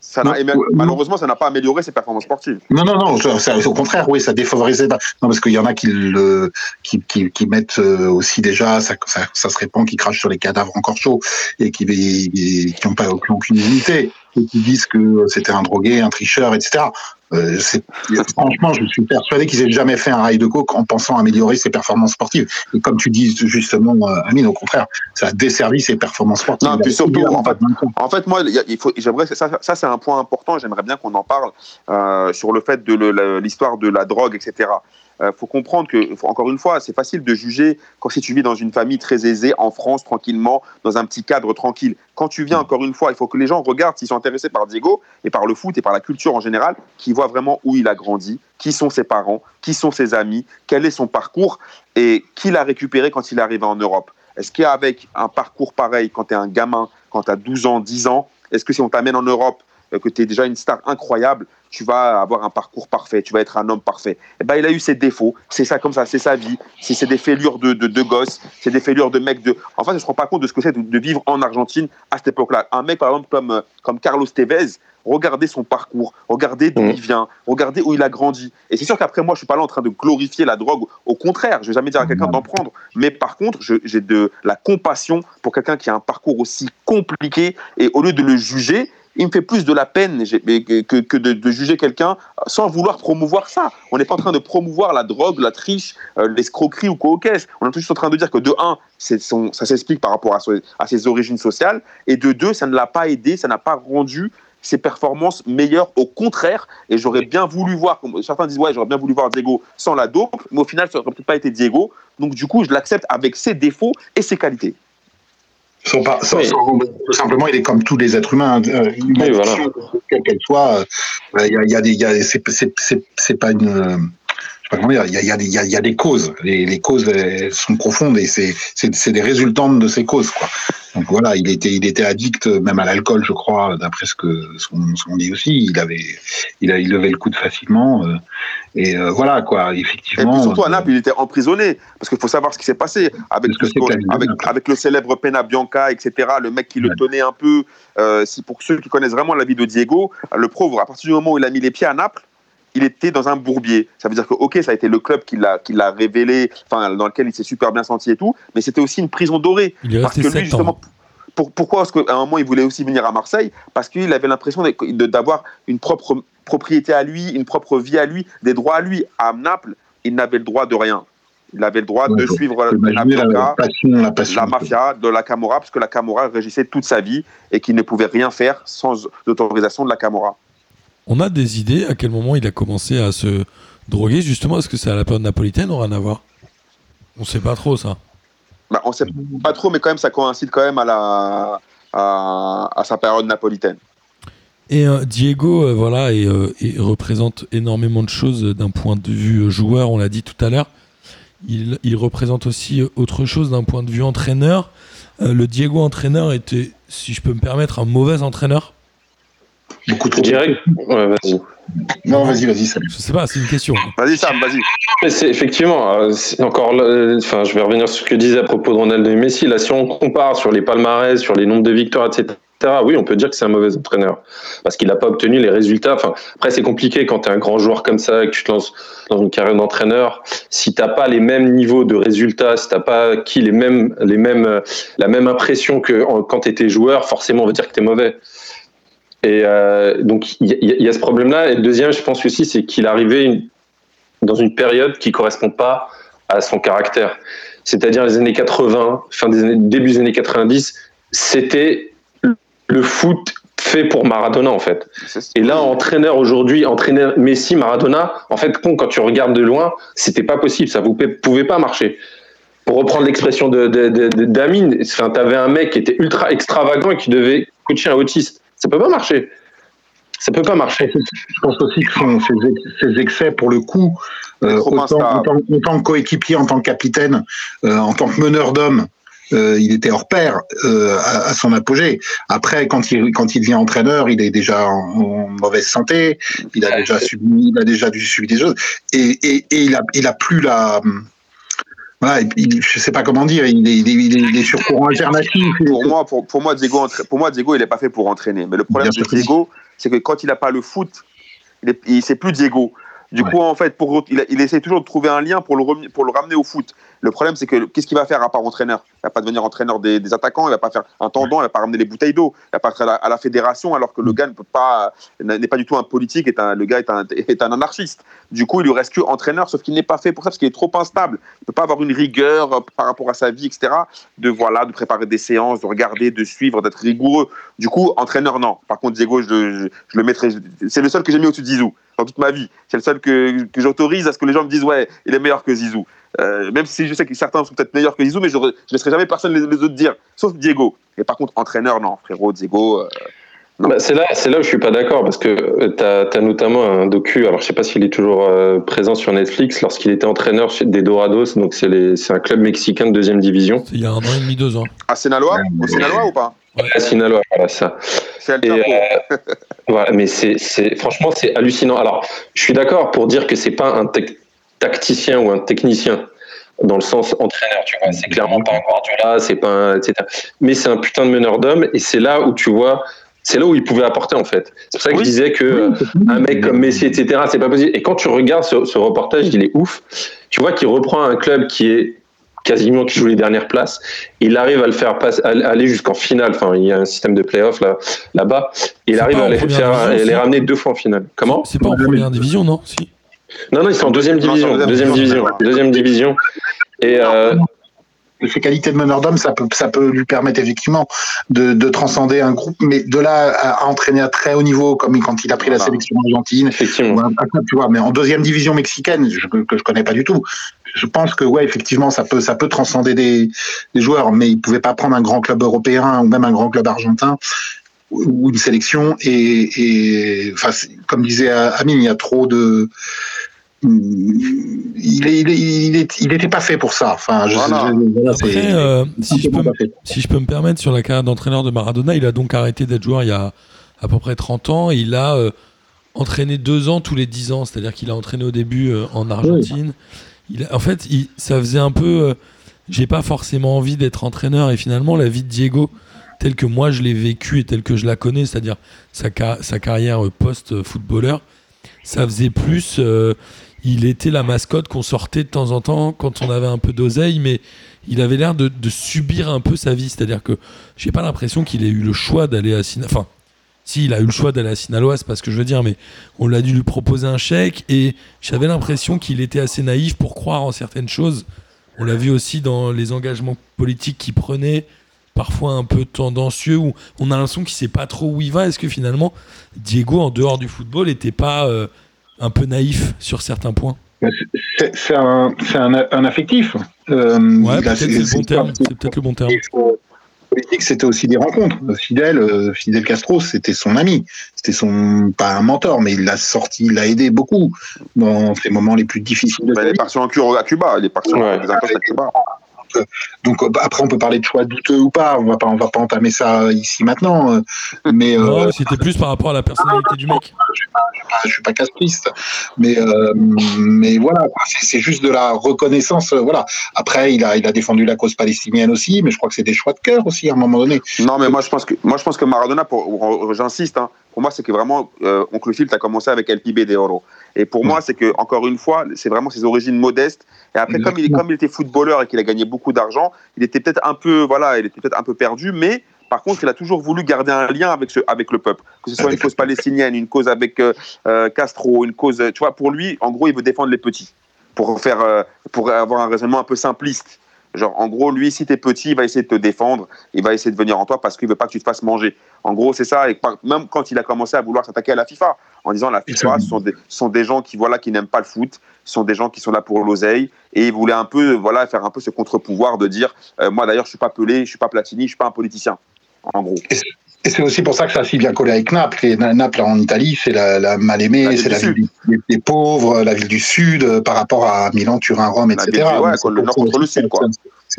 ça non, malheureusement, ça n'a pas amélioré ses performances sportives.
Non, non, non, ça, au contraire, oui, ça défavorisait. Non, parce qu'il y en a qui, le, qui, qui, qui mettent aussi déjà, ça, ça, ça, se répand, qui crachent sur les cadavres encore chauds et qui n'ont pas qui ont aucune unité et qui disent que c'était un drogué, un tricheur, etc. Euh, franchement, je suis persuadé qu'ils n'aient jamais fait un rail de coke en pensant améliorer ses performances sportives. Et comme tu dis justement, euh, Amine, au contraire, ça a desservi ses performances sportives.
Non, puis surtout, en fait, en fait, moi, il faut, j'aimerais, ça, ça c'est un point important. J'aimerais bien qu'on en parle euh, sur le fait de l'histoire de la drogue, etc. Euh, faut comprendre que, encore une fois, c'est facile de juger quand si tu vis dans une famille très aisée, en France, tranquillement, dans un petit cadre tranquille. Quand tu viens, encore une fois, il faut que les gens regardent s'ils sont intéressés par Diego et par le foot et par la culture en général, qu'ils voient vraiment où il a grandi, qui sont ses parents, qui sont ses amis, quel est son parcours et qui l'a récupéré quand il est arrivé en Europe. Est-ce qu'avec un parcours pareil, quand tu es un gamin, quand tu as 12 ans, 10 ans, est-ce que si on t'amène en Europe, que tu es déjà une star incroyable, tu vas avoir un parcours parfait, tu vas être un homme parfait. Et eh ben, il a eu ses défauts, c'est ça comme ça, c'est sa vie, c'est des fêlures de, de, de gosses, c'est des fêlures de mecs de. En fait, je ne se rend pas compte de ce que c'est de, de, vivre en Argentine à cette époque-là. Un mec, par exemple, comme, euh, comme Carlos Tevez, regardez son parcours, regardez d'où mmh. il vient, regardez où il a grandi. Et c'est sûr qu'après, moi, je suis pas là en train de glorifier la drogue. Au contraire, je vais jamais dire à quelqu'un d'en prendre. Mais par contre, j'ai de la compassion pour quelqu'un qui a un parcours aussi compliqué. Et au lieu de le juger, il me fait plus de la peine que, de, juger quelqu'un sans vouloir promouvoir ça. On n'est pas en train de promouvoir la drogue, la triche, euh, l'escroquerie ou quoi au. On est juste en train de dire que de un, ça s'explique par rapport à, ses origines sociales, et de deux, ça ne l'a pas aidé, ça n'a pas rendu ses performances meilleures. Au contraire, et j'aurais bien voulu voir, comme certains disent, ouais, j'aurais bien voulu voir Diego sans la dope, mais au final, ça n'aurait peut-être pas été Diego. Donc du coup, je l'accepte avec ses défauts et ses qualités.
Pas, sont, sont, tout simplement, il est comme tous les êtres humains, euh, oui, voilà. quelle qu'elle soit. Il y, a, y a des, y a, c'est, pas une. Il y a, y, a des, y, a, y a des causes. Les, les causes sont profondes et c'est, des résultantes de ces causes, quoi. Donc voilà, il était, il était addict même à l'alcool, je crois, d'après ce que ce qu'on, dit aussi. Il avait, il levait le coude facilement. Euh, et euh, voilà quoi, effectivement.
Et puis surtout à Naples, il était emprisonné parce qu'il faut savoir ce qui s'est passé avec le, avec, avec, le célèbre Pena Bianca, etc. Le mec qui le tenait un peu. Euh, si pour ceux qui connaissent vraiment la vie de Diego, le pauvre, à partir du moment où il a mis les pieds à Naples, il était dans un bourbier. Ça veut dire que, ok, ça a été le club qui l'a, qui l'a révélé, enfin, dans lequel il s'est super bien senti et tout, mais c'était aussi une prison dorée.
Il est parce que lui, justement, ans.
pour, pourquoi est-ce qu'à un moment il voulait aussi venir à Marseille? Parce qu'il avait l'impression d'avoir une propre propriété à lui, une propre vie à lui, des droits à lui. À Naples, il n'avait le droit de rien. Il avait le droit de suivre la, la, mafia de la Camorra, parce que la Camorra régissait toute sa vie et qu'il ne pouvait rien faire sans l'autorisation de la Camorra.
On a des idées à quel moment il a commencé à se droguer, justement Est-ce que c'est à la période napolitaine ou rien à voir? On ne sait pas trop ça.
Bah, on ne sait pas trop, mais quand même, ça coïncide quand même à, la, à, sa période napolitaine.
Et euh, Diego, euh, voilà, et, euh, et, représente énormément de choses d'un point de vue joueur, on l'a dit tout à l'heure. Il, il, représente aussi autre chose d'un point de vue entraîneur. le Diego entraîneur était, si je peux me permettre, un mauvais entraîneur.
Beaucoup trop. Direct. Ouais, vas-y.
Non, vas-y, vas-y,
Je sais pas, c'est une question.
Vas-y, Sam, vas-y.
C'est effectivement, euh, encore, enfin, je vais revenir sur ce que disait à propos de Ronaldo et Messi. Là, si on compare sur les palmarès, sur les nombres de victoires, etc. Oui, on peut dire que c'est un mauvais entraîneur parce qu'il n'a pas obtenu les résultats. Enfin, après, c'est compliqué quand tu es un grand joueur comme ça, que tu te lances dans une carrière d'entraîneur. Si t'as pas les mêmes niveaux de résultats, si t'as pas qui les mêmes, les mêmes, la même impression que quand tu étais joueur, forcément, on va dire que tu es mauvais. Et euh, donc, il y, a ce problème-là. Et le deuxième, je pense aussi, c'est qu'il arrivait dans une période qui correspond pas à son caractère. C'est-à-dire les années 80, fin des années, début des années 90, c'était le foot fait pour Maradona en fait. Et là, entraîneur aujourd'hui, entraîneur Messi, Maradona, en fait, quand tu regardes de loin, c'était pas possible, ça ne pouvait pas marcher. Pour reprendre l'expression d'Amine, de, enfin, tu avais un mec qui était ultra extravagant et qui devait coacher un autiste. Ça peut pas marcher. Ça peut pas marcher.
Je pense aussi que ses, excès, pour le coup, euh, en, tant, que coéquipier, en tant que capitaine, euh, en tant que meneur d'hommes, euh, il était hors pair à, son apogée. Après, quand il quand il devient entraîneur, il est déjà en, mauvaise santé. Il a déjà subi, il a déjà dû subir des choses, et, et, et il a il a plus la voilà, il, je sais pas comment dire, il est, il est, sur courant alternatif.
Pour moi, pour, pour, moi, Diego, pour moi, Diego, il n'est pas fait pour entraîner. Mais le problème de Diego, c'est que quand il n'a pas le foot, il, est, c'est plus Diego. Du coup, en fait, pour, il, il, essaie toujours de trouver un lien pour le, pour le ramener au foot. Le problème, c'est que qu'est-ce qu'il va faire à part entraîneur? Il va pas devenir entraîneur des, attaquants, il va pas faire un tendon, il va pas ramener les bouteilles d'eau, il va pas être à la, fédération, alors que le gars n'est pas du tout un politique, le gars est un, anarchiste. Du coup, il lui reste que entraîneur, sauf qu'il n'est pas fait pour ça parce qu'il est trop instable. Il peut pas avoir une rigueur euh, par rapport à sa vie, etc. De voilà, de préparer des séances, de regarder, de suivre, d'être rigoureux. Du coup, entraîneur, non. Par contre, Diego, je, le mettrai. C'est le seul que j'ai mis au-dessus de Zizou dans toute ma vie. C'est le seul que, que j'autorise à ce que les gens me disent ouais, il est meilleur que Zizou. Euh, même si je sais que certains sont peut-être meilleurs que Zizou, mais je ne laisserai jamais personne les, autres dire, sauf Diego. Et par contre, entraîneur, non, frérot, Diego. Euh,
bah, c'est là, c'est là où je suis pas d'accord parce que euh, tu as, notamment un docu. Alors je sais pas s'il est toujours présent sur Netflix lorsqu'il était entraîneur chez des Dorados. Donc c'est, un club mexicain de deuxième division.
Il y a un an et demi, deux ans.
À Sinaloa, au Sinaloa ou pas
Ouais, Sinaloa, voilà ça.
C'est et,
voilà, mais c'est, c'est franchement c'est hallucinant. Alors je suis d'accord pour dire que c'est pas un tacticien ou un technicien dans le sens entraîneur, tu vois. C'est clairement pas un Guardiola, c'est pas un, etc. Mais c'est un putain de meneur d'hommes et c'est là où tu vois, c'est là où il pouvait apporter en fait. C'est pour ça que je disais que un mec comme Messi, etc. C'est pas possible. Et quand tu regardes ce, reportage, il est ouf. Tu vois qu'il reprend un club qui est quasiment qui joue les dernières places. Il arrive à le faire passer, aller jusqu'en finale. Enfin, il y a un système de playoff là, là-bas. il arrive à les faire, les ramener deux fois en finale. Comment?
C'est pas en première division, non? Si.
Non, non, ils sont en deuxième division. deuxième, division. Deuxième division. Et. Euh,
ses qualités de meneur d'homme, ça peut, ça peut lui permettre effectivement de, de, transcender un groupe, mais de là à, entraîner à très haut niveau, comme quand il a pris la sélection argentine,
effectivement.
tu vois, mais en deuxième division mexicaine, je, que je connais pas du tout, je pense que ouais, effectivement, ça peut, ça peut transcender des, des joueurs, mais il pouvait pas prendre un grand club européen ou même un grand club argentin ou une sélection et, et enfin, comme disait Amine, il y a trop de il n'était pas fait pour ça. Enfin,
Après, euh, si, je peux, si, je peux, me permettre, sur la carrière d'entraîneur de Maradona, il a donc arrêté d'être joueur il y a à peu près 30 ans. il a euh, entraîné deux ans tous les 10 ans. C'est-à-dire qu'il a entraîné au début euh, en Argentine. Il en fait, il, ça faisait un peu. J'ai pas forcément envie d'être entraîneur. Et finalement, la vie de Diego, telle que moi je l'ai vécue et telle que je la connais, c'est-à-dire sa, sa carrière post-footballeur, ça faisait plus il était la mascotte qu'on sortait de temps en temps quand on avait un peu d'oseille, mais il avait l'air de, subir un peu sa vie. C'est-à-dire que j'ai pas l'impression qu'il ait eu le choix d'aller à Sinaloa. Enfin, si il a eu le choix d'aller à Sinaloa, c'est pas ce que je veux dire, mais on l'a dû lui proposer un chèque et j'avais l'impression qu'il était assez naïf pour croire en certaines choses. On l'a vu aussi dans les engagements politiques qu'il prenait, parfois un peu tendancieux, où on a l'impression qu'il sait pas trop où il va. Est-ce que finalement Diego, en dehors du football, n'était pas euh, un peu naïf sur certains points?
C'est un, un, affectif.
Euh, ouais, peut-être le bon terme. C'est peut-être le bon terme
politique, c'était aussi des rencontres. Fidel, euh, Fidel Castro, c'était son ami. C'était son, pas un mentor, mais il l'a sorti, il l'a aidé beaucoup dans ses moments les plus difficiles de
bah, Il est parti en à Cuba. Il est parti en à Cuba.
Donc euh, après, on peut parler de choix douteux ou pas. On va pas, on va pas entamer ça ici maintenant. Euh, mais
euh, c'était plus par rapport à la personnalité du mec.
Je suis pas, suis pas mais mais voilà, c'est juste de la reconnaissance. Voilà. Après, il a il a défendu la cause palestinienne aussi, mais je crois que c'est des choix de cœur aussi à un moment donné.
Non, mais moi je pense que moi je pense que Maradona, pour, j'insiste, hein, pour moi c'est que vraiment Oncle Phil, a commencé avec El Pibe de Oro. Et pour moi, c'est que encore une fois, c'est vraiment ses origines modestes. Et après, comme il, comme il était footballeur et qu'il a gagné beaucoup d'argent, il était peut-être un peu, voilà, il était peut-être un peu perdu, mais par contre, il a toujours voulu garder un lien avec, ce, avec le peuple, que ce soit une cause palestinienne, une cause avec euh, euh, Castro, une cause, tu vois, pour lui, en gros, il veut défendre les petits, pour faire, euh, pour avoir un raisonnement un peu simpliste. Genre, en gros, lui, si t'es petit, il va essayer de te défendre, il va essayer de venir en toi parce qu'il veut pas que tu te fasses manger. En gros, c'est ça. Et même quand il a commencé à vouloir s'attaquer à la FIFA, en disant la FIFA, ce sont des, sont des gens qui, voilà, qui n'aiment pas le foot, sont des gens qui sont là pour l'oseille, et il voulait un peu, voilà, faire un peu ce contre-pouvoir de dire, euh, moi d'ailleurs, je suis pas Pelé, je suis pas Platini, je suis pas un politicien. En gros.
Et c'est aussi pour ça que ça a si bien collé avec Naples. Et Naples en Italie, c'est la, mal aimée, c'est la ville des, pauvres, la ville du Sud, euh, par rapport à Milan, Turin, Rome, etc.
ouais, le nord contre le Sud, quoi.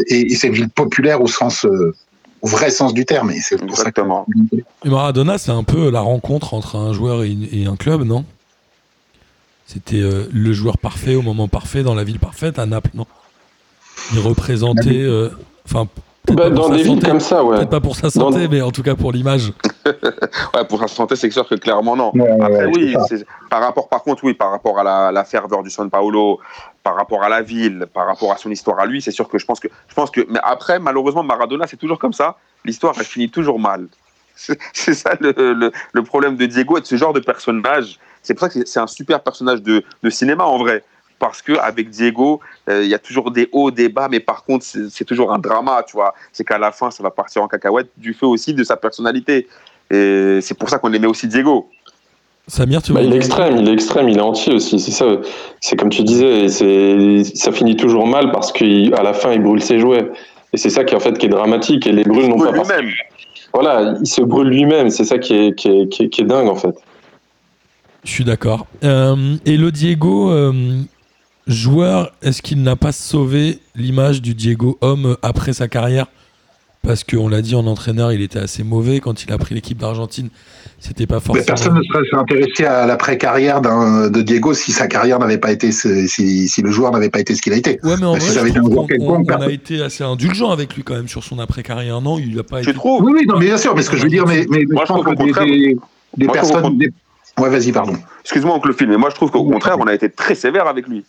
Et, c'est une ville populaire au sens, euh, au vrai sens du terme. Et c'est
Exactement.
et Maradona, c'est un peu la rencontre entre un joueur et, un club, non? C'était euh, le joueur parfait au moment parfait dans la ville parfaite à Naples, non? Il représentait, enfin
bah, dans des villes comme ça, ouais.
Peut-être pas pour sa santé, mais en tout cas pour l'image.
ouais, pour sa santé, c'est sûr que clairement non. Après, oui, par rapport, par contre, oui, par rapport à la, ferveur du San Paolo, par rapport à la ville, par rapport à son histoire à lui, c'est sûr que je pense que, je pense que, mais après, malheureusement, Maradona, c'est toujours comme ça. L'histoire, elle finit toujours mal. C'est ça le, le, problème de Diego et de ce genre de personnage. C'est pour ça que c'est un super personnage de, de cinéma en vrai parce que avec Diego, euh, il y a toujours des hauts, des bas, mais par contre, c'est toujours un drama, tu vois. C'est qu'à la fin, ça va partir en cacahuète du fait aussi de sa personnalité. Et c'est pour ça qu'on aimait aussi Diego.
Samir, tu
bah, Il est extrême, il est extrême, il est entier aussi. C'est ça. C'est comme tu disais, ça finit toujours mal parce qu'à la fin, il brûle ses jouets. Et c'est ça qui en fait qui est dramatique. Et les brûle non pas
lui-même.
Voilà, il se brûle lui-même. C'est ça qui est, qui, est, qui, est, dingue en fait.
Je suis d'accord. Euh, et le Diego, euh, joueur, est-ce qu'il n'a pas sauvé l'image du Diego homme après sa carrière? Parce qu'on l'a dit en entraîneur, il était assez mauvais quand il a pris l'équipe d'Argentine. C'était pas forcément.
personne ne serait intéressé à l'après-carrière de Diego si sa carrière n'avait pas été, si, le joueur n'avait pas été ce qu'il a été.
Ouais, mais en vrai, on, a été assez indulgent avec lui quand même sur son après-carrière, non Il a pas.
Tu trouves Oui, oui, non, mais bien sûr. Mais ce que je veux dire, mais, mais je pense que des, personnes. Ouais, vas-y, pardon.
Excuse-moi, oncle Phil, mais moi je trouve qu'au contraire, on a été très sévère avec lui.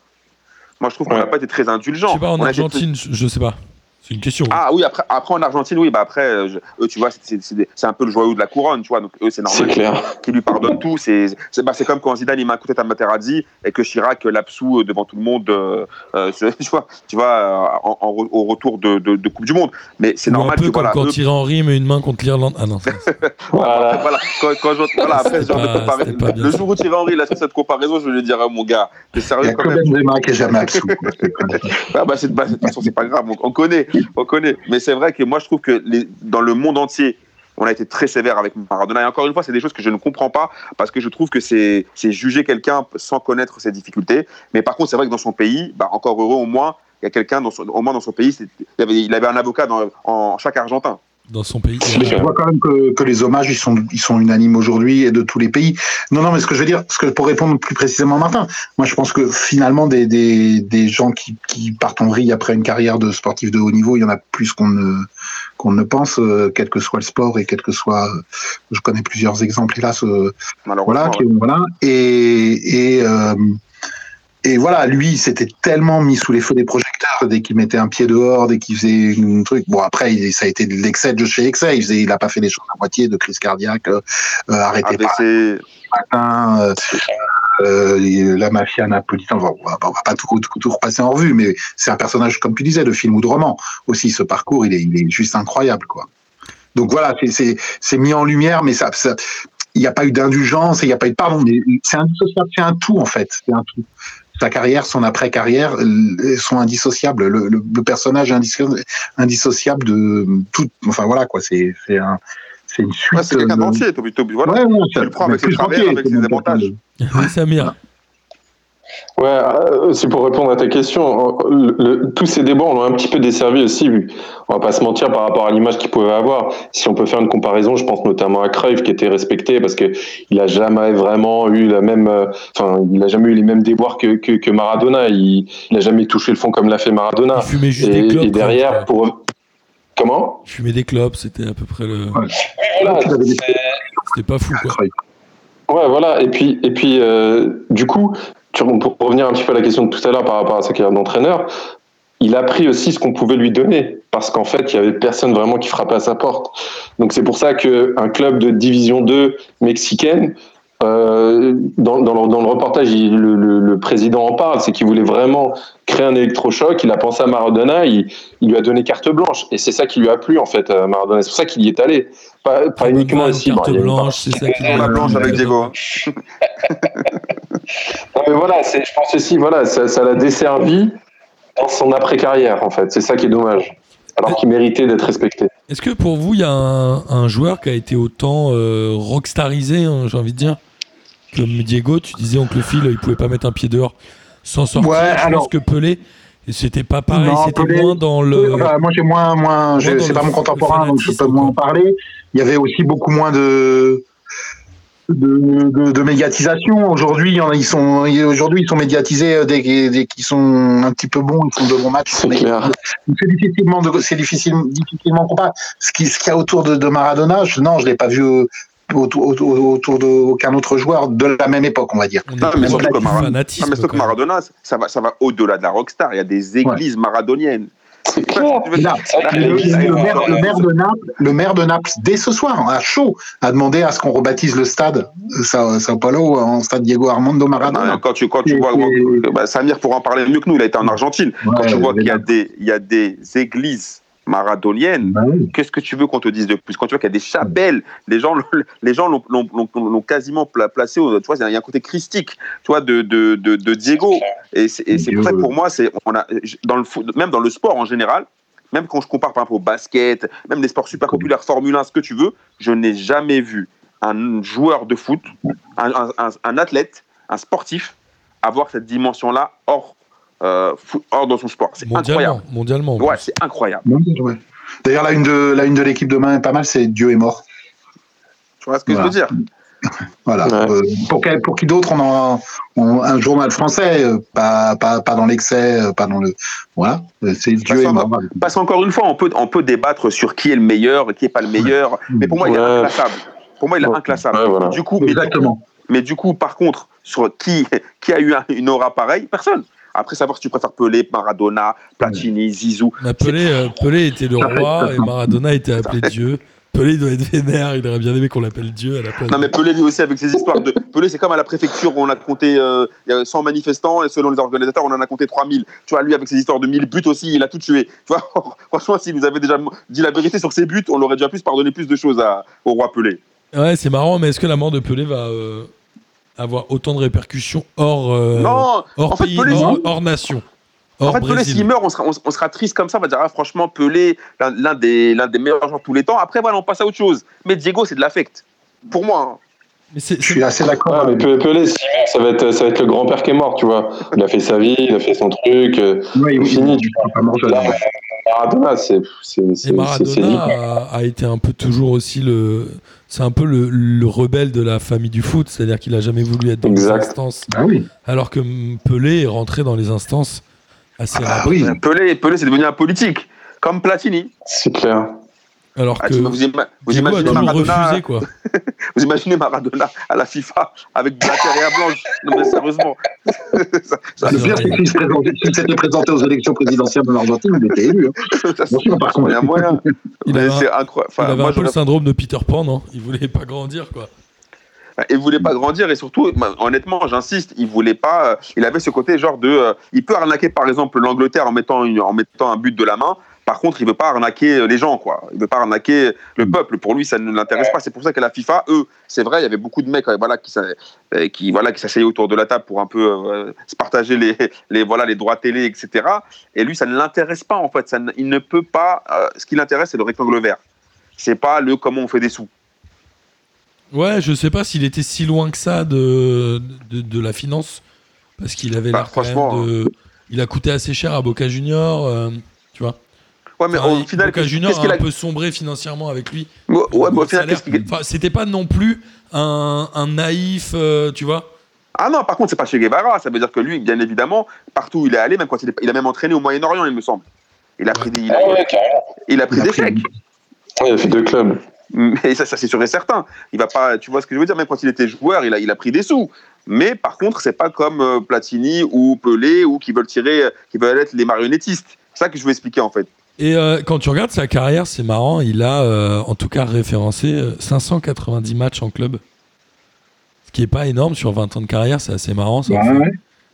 Moi, je trouve qu'on n'a pas été très indulgent. Je
sais pas, en Argentine, je sais pas. C'est une question.
Ah oui, après, après en Argentine, oui, bah après, euh, eux, tu vois, c'est un peu le joyau de la couronne, tu vois. Donc eux, c'est normal qu'ils lui pardonnent tout. C'est bah, comme quand Zidane il m'a écouté à Materazzi et que Chirac l'absout euh, devant tout le monde, euh, tu vois, tu vois au retour de, de, Coupe du Monde. Mais c'est normal
un peu
que
comme
voilà,
quand Thierry Henry met une main contre l'Irlande. Ah non.
voilà. voilà. Quand, quand je, voilà, après, genre de comparaison. Le jour où Thierry Henry il a fait cette comparaison, je vais lui dire, oh, mon gars, t'es sérieux quand même.
Il y a quand même? qui est jamais absous.
ah, bah, de toute façon, c'est pas grave, on connaît, on connaît. Mais c'est vrai que moi, je trouve que dans le monde entier, on a été très sévère avec Maradona. Et encore une fois, c'est des choses que je ne comprends pas parce que je trouve que c'est juger quelqu'un sans connaître ses difficultés. Mais par contre, c'est vrai que dans son pays, bah, encore heureux au moins, il y a quelqu'un, au moins dans son pays, il avait, avait un avocat dans, en chaque Argentin
dans son pays.
Je vois quand même que, que, les hommages ils sont, ils sont unanimes aujourd'hui et de tous les pays. Non, non, mais ce que je veux dire, ce que pour répondre plus précisément, Martin, moi je pense que finalement des, des, des gens qui, qui partent en vrille après une carrière de sportif de haut niveau, il y en a plus qu'on ne qu'on ne pense, euh, quel que soit le sport et quel que soit. je connais plusieurs exemples hélas. Euh, voilà, voilà. Et, et euh, et voilà, lui, s'était tellement mis sous les feux des projecteurs dès qu'il mettait un pied dehors, dès qu'il faisait un truc. Bon, après, ça a été de l'excès de chez excès. Il, faisait, il a pas fait les choses à moitié, de crise cardiaque, euh, arrêté par le matin, euh, euh, la mafia napolitaine. on va, va pas tout, tout, repasser en revue, mais c'est un personnage, comme tu disais, de film ou de roman. Aussi, ce parcours, il est, il est juste incroyable, quoi. Donc voilà, c'est mis en lumière, mais ça, ça il n'y a pas eu d'indulgence, il n'y a pas eu de pardon. C'est c'est un tout en fait. C'est un tout sa carrière, son après-carrière euh, sont indissociables. Le, le, le personnage est indissociable de tout. Enfin voilà quoi, c'est un. C'est une suite.
c'est quelqu'un d'entier, Toby. Voilà. Ouais, ouais, tu le prends avec ses travers, avec ses avantages.
Samir.
Ouais, euh, c'est pour répondre à ta question. Le, tous ces débats, on l'a un petit peu desservi aussi. On va pas se mentir par rapport à l'image qu'il pouvait avoir. Si on peut faire une comparaison, je pense notamment à Cruyff qui était respecté parce que il a jamais vraiment eu la même, euh, enfin, il a jamais eu les mêmes déboires que, que, que Maradona. Il, il, a jamais touché le fond comme l'a fait Maradona.
Il fumait juste et, des clopes,
et derrière, pour comment?
Il fumait des clopes, c'était à peu près le. Ouais. c'était pas fou quoi.
Ouais, voilà. Et puis, et puis, euh, du coup, pour revenir un petit peu à la question de tout à l'heure par rapport à sa carrière d'entraîneur, il a pris aussi ce qu'on pouvait lui donner parce qu'en fait, il y avait personne vraiment qui frappait à sa porte. Donc c'est pour ça qu'un club de division 2 mexicaine, euh, dans, dans, le, dans, le, reportage, le, le, le, président en parle, c'est qu'il voulait vraiment créer un électrochoc. Il a pensé à Maradona, il, il lui a donné carte blanche, et c'est ça qui lui a plu en fait à Maradona. C'est pour ça qu'il y est allé, pas, pas uniquement aussi.
Carte blanche, c'est ça qui
la blanche avec Diego.
mais voilà, je pense aussi, voilà, ça l'a desservi dans son après-carrière, en fait. C'est ça qui est dommage. Alors qu'il méritait d'être respecté.
Est-ce que pour vous, il y a un, un, joueur qui a été autant euh, rockstarisé, hein, j'ai envie de dire, comme Diego Tu disais, Oncle Phil, il pouvait pas mettre un pied dehors sans sortir. Ouais, je alors... pense que Pelé, et c'était pas pareil, c'était moins dans le.
moi, j'ai moins, moins, c'est pas mon contemporain, donc je peux moins en parler. Il y avait aussi beaucoup moins de de, de, médiatisation. Aujourd'hui, ils sont aujourd'hui ils sont médiatisés euh, dès, dès qu'ils sont un petit peu bons, ils font de bons matchs. C'est difficilement c'est difficile, difficilement comparable. Ce qui ce qu'il y a autour de, de Maradona, je, non, je l'ai pas vu euh, autour, autour, d'aucun autre joueur de la même époque, on va dire.
Non, mais surtout comme Maradona, ça va, ça va au-delà de la rockstar. Il y a des églises maradoniennes.
Le, maire, de Naples, le maire de Naples, dès ce soir, à chaud, a demandé à ce qu'on rebaptise le stade Sao, Paulo en stade Diego Armando Maradona.
quand tu, quand tu vois, bah, Samir pourra en parler mieux que nous, il a été en Argentine. quand tu vois qu'il y, a des, il y a des églises maradonienne. Bah Qu'est-ce que tu veux qu'on te dise de plus? Quand tu vois qu'il y a des chapelles, les gens, les gens l'ont quasiment placé. Tu vois, il y a un côté christique, tu vois, de, de, de, Diego. Et c'est pour ça que pour moi, c'est on a dans le même dans le sport en général. Même quand je compare par exemple au basket, même les sports super populaires, Formule 1, ce que tu veux, je n'ai jamais vu un joueur de foot, un, un athlète, un sportif avoir cette dimension-là hors euh, hors dans son sport. C'est incroyable.
Mondialement.
Ouais, c'est incroyable.
D'ailleurs, la une de la une de l'équipe demain est pas mal, c'est Dieu est mort.
Tu vois ce que je veux dire?
Voilà. Euh, pour, pour, qui d'autre on a un journal français, euh, pas, pas, pas dans l'excès, pas dans le. Voilà. C'est Dieu est mort.
Parce qu'encore une fois, on peut, on peut débattre sur qui est le meilleur et qui n'est pas le meilleur. Mais pour moi, il est inclassable. Pour moi, il est inclassable. Du coup,
Exactement.
Mais du, coup, par contre, sur qui, qui a eu une aura pareille, personne. Après, savoir si tu préfères Pelé, Maradona, Platini, Zizou.
Pelé, euh, Pelé était le roi et Maradona était appelé Dieu. Pelé doit être vénère, il aurait bien aimé qu'on l'appelle Dieu à la place.
Non, mais Pelé, lui aussi, avec ses histoires de. Pelé, c'est comme à la préfecture où on a compté euh, 100 manifestants et selon les organisateurs, on en a compté 3000. Tu vois, lui, avec ses histoires de 1000 buts aussi, il a tout tué. Tu vois, franchement, s'il nous avait déjà dit la vérité sur ses buts, on aurait déjà pu se pardonner plus de choses à, au roi Pelé.
Ouais, c'est marrant, mais est-ce que la mort de Pelé va. Euh, avoir autant de répercussions hors, euh, hors pays, hors, nation.
en fait, Pelé, s'il meurt, on sera, on, sera, triste comme ça. On va dire, ah, franchement, Pelé, l'un des, des meilleurs joueurs de tous les temps. Après, voilà, on passe à autre chose. Mais Diego, c'est de l'affect. Pour moi. Hein.
Mais je suis assez d'accord.
Ah, mais Pelé, ça va, être, ça va être le grand-père qui est mort, tu vois. Il a fait sa vie, il a fait son truc. Euh, oui, oui, fini. Tu vois. Maradona, c'est.
Maradona a, a, été un peu toujours aussi le c'est un peu le, rebelle de la famille du foot, c'est-à-dire qu'il a jamais voulu être dans les instances.
Ah oui.
Alors que Pelé est rentré dans les instances assez ah
Oui, Pelé, Pelé c'est devenu un politique, comme Platini.
C'est clair.
Alors
Ah,
que
vous, ima- imaginez Maradona,
refusé, quoi.
vous imaginez Maradona à la FIFA avec de la terre blanche Non mais sérieusement. Ça- ça-
Le pire, c'est s'il s'était présenté aux élections présidentielles de l'Argentine, il était élu. hein.
ça-
par contre.
Il y a moyen.
Il
Mais
avait, un, il avait
moi,
un peu le syndrome de Peter Pan, non Il voulait pas grandir, quoi.
Il voulait pas grandir et surtout, honnêtement, j'insiste, il voulait pas. euh, il avait ce côté genre de. euh, il peut arnaquer par exemple l'Angleterre en mettant, une- en mettant un but de la main. Par contre, il veut pas arnaquer euh, les gens, quoi. Il veut pas arnaquer le peuple. Pour lui, ça ne l'intéresse pas. C'est pour ça qu'à la FIFA, eux, c'est vrai, il y avait beaucoup de mecs, euh, voilà, qui, euh, qui, voilà, qui s'asseyaient autour de la table pour un peu euh, se partager les, les, voilà, les droits télé, etc. Et lui, ça ne l'intéresse pas, en fait. Ça ne- il ne peut pas. euh, ce qui l'intéresse, c'est le rectangle vert. C'est pas le comment on fait des sous.
Ouais, je sais pas s'il était si loin que ça de, de, de la finance. Parce qu'il avait
Bah,
l'air
franchement,
de. Il a coûté assez cher à Boca Junior, euh.
Ouais, mais
Enfin,
au final,
Boca
qu'est-ce
Junior
qu'il
a
a
un peu sombré financièrement avec lui.
Ouais, ouais, mais au final,
Enfin, c'était pas non plus un, un naïf, euh, tu vois.
Ah non, par contre, c'est pas chez Guevara. Ça veut dire que lui, bien évidemment, partout où il est allé, même quand il, est- il a même entraîné au Moyen-Orient, il me semble. Il a pris des, il a,
Ah ouais,
il a pris
a
des chèques.
Ouais, il a fait deux clubs.
Mais ça, ça c'est sûr et certain. Il va pas, tu vois ce que je veux dire, même quand il était joueur, il a, il a pris des sous. Mais par contre, c'est pas comme euh, Platini ou Pelé ou qui veulent tirer, qui veulent être les marionnettistes. C'est ça que je veux expliquer en fait.
Et euh, quand tu regardes sa carrière, c'est marrant, il a euh, en tout cas référencé euh, 590 matchs en club. Ce qui est pas énorme sur 20 ans de carrière, c'est assez marrant. Ça
Ouais, ouais.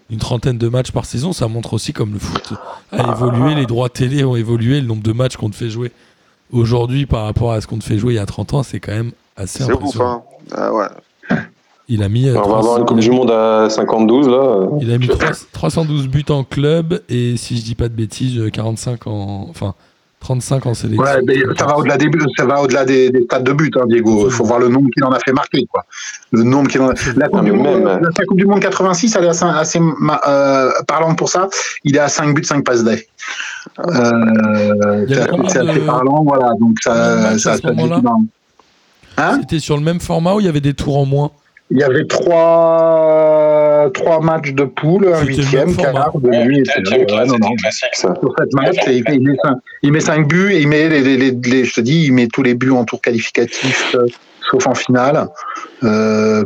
une trentaine de matchs par saison, ça montre aussi comme le foot a évolué, les droits télé ont évolué, le nombre de matchs qu'on te fait jouer aujourd'hui par rapport à ce qu'on te fait jouer il y a 30 ans, c'est quand même assez
C'est ouf,
impressionnant.
hein. Ah ouais.
Il a mis, euh,
On va
300
avoir une Coupe du Monde à 52 là.
il a mis 3 312 buts en club et si je dis pas de bêtises, euh, 45 en, enfin 35 en sélection.
Ouais, mais ça va au-delà des buts, ça va au-delà des, des stades de but, hein, Diego. Il faut voir le nombre qu'il en a fait marquer, quoi. Le nombre qu'il en a. La Coupe, du, monde, la, Coupe du Monde 86, elle est assez, assez ma- euh, parlante pour ça. Il est à 5 buts, 5 passes d'aide. Euh,
Il y avait
c'est assez
de-
parlant, voilà. Donc ça, ça,
ce
ça. Hein?
C'était sur le même format où il y avait des tours en moins?
Il y avait trois, trois matchs de poule, un huitième, quart, de nuit, et
Septième,
ouais, non, non.
classique ça.
sur cette match, et il, fait- il met cinq, il met cinq buts et il met les, les- les- les- je te dis, il met tous les buts en tour qualificatif, euh, sauf en finale. Euh,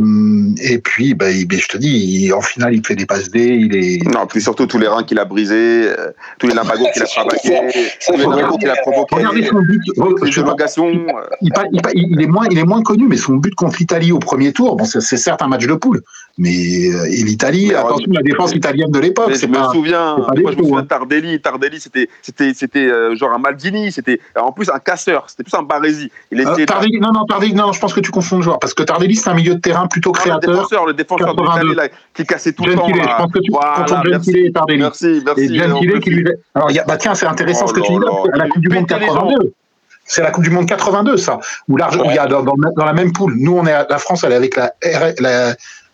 et puis, bah, il- je te dis, il- en finale, il fait des passes D, il est.
Non, puis surtout tous les reins qu'il a brisés, euh, tous les limbagos qu'il a travaillés, tous les limbagos qu'il a provoqués,
Regardez son but.
les
je sais pas,
prolongations.
il, est moins, il est moins connu, mais son but contre l'Italie au premier tour, bon, c'est c'est certes un match de poule, mais euh, et l'Italie, attention,
euh,
la défense italienne de l'époque,
je me souviens,
pas
moi, je me souviens
hein.
de Tardelli. Tardelli, c'était, c'était, c'était euh, genre un Maldini. C'était en plus un casseur. C'était plus un Baresi. Il
Euh, Tardelli, non, non, Tardelli, non, je pense que tu confonds le joueur, parce que Tardelli, c'est un milieu de terrain plutôt
Non, le
créateur.
défenseur, le défenseur de
82.
l'Italie là, qui cassait tout le temps.
Je
là.
pense que tu
Voilà,
confonds
merci.
Gentile et Tardelli.
Merci, merci.
Et Gentile qui lui. Alors, y a, bah tiens, c'est intéressant
Oh
ce que tu dis là, à la Coupe du Monde
pétait les
82. C'est la Coupe du Monde 82, ça. Où il y a dans, le- la même poule. Nous, on est la France, elle est avec la-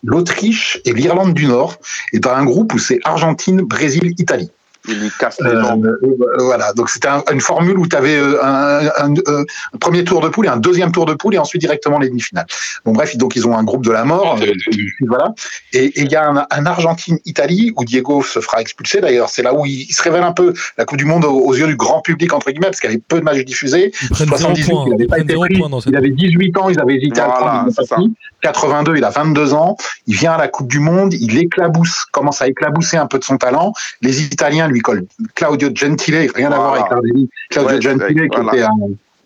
l'Autriche et l'Irlande du Nord. Et dans un groupe où c'est Argentine, Brésil, Italie.
Il casse les
Euh,
jambes.
euh, voilà, donc c'était un- une formule où tu avais un, un- euh, un premier tour de poule et un deuxième tour de poule et ensuite directement les demi-finales. Bon bref, donc ils ont un groupe de la mort, euh, voilà. Et il y a un, un Argentine-Italie où Diego se fera expulser d'ailleurs. C'est là où il, il se révèle un peu la Coupe du Monde aux, aux yeux du grand public entre guillemets parce qu'il y avait peu de matchs diffusés.
Ils prennent 0
78,
points.
il n'avait
Ils
pas été
0
pris.
points dans cette.
Il avait 18 ans, ils avaient hésité à le
Voilà,
prendre, ils l'ont
c'est
pas pris. 82, il a 22 ans, il vient à la Coupe du Monde, il éclabousse, commence à éclabousser un peu de son talent. Les Italiens lui collent Claudio Gentile, rien à voir avec. Claudio
Ouais,
Gentile, qui
voilà.
était un,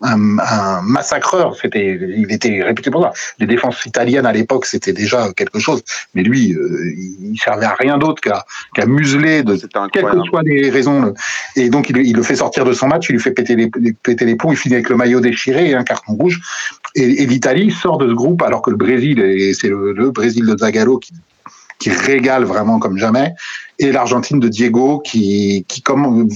un, un massacreur, c'était, il était réputé pour ça. Les défenses italiennes à l'époque, c'était déjà quelque chose, mais lui, euh, il servait à rien d'autre qu'à museler de quelles que soient les raisons. Et donc, il, il le fait sortir de son match, il lui fait péter les, péter les plombs, il finit avec le maillot déchiré et un carton rouge. Et, et l'Italie sort de ce groupe alors que le Brésil, et c'est le, le Brésil de Zagallo qui, qui régale vraiment comme jamais, et l'Argentine de Diego qui, qui comme,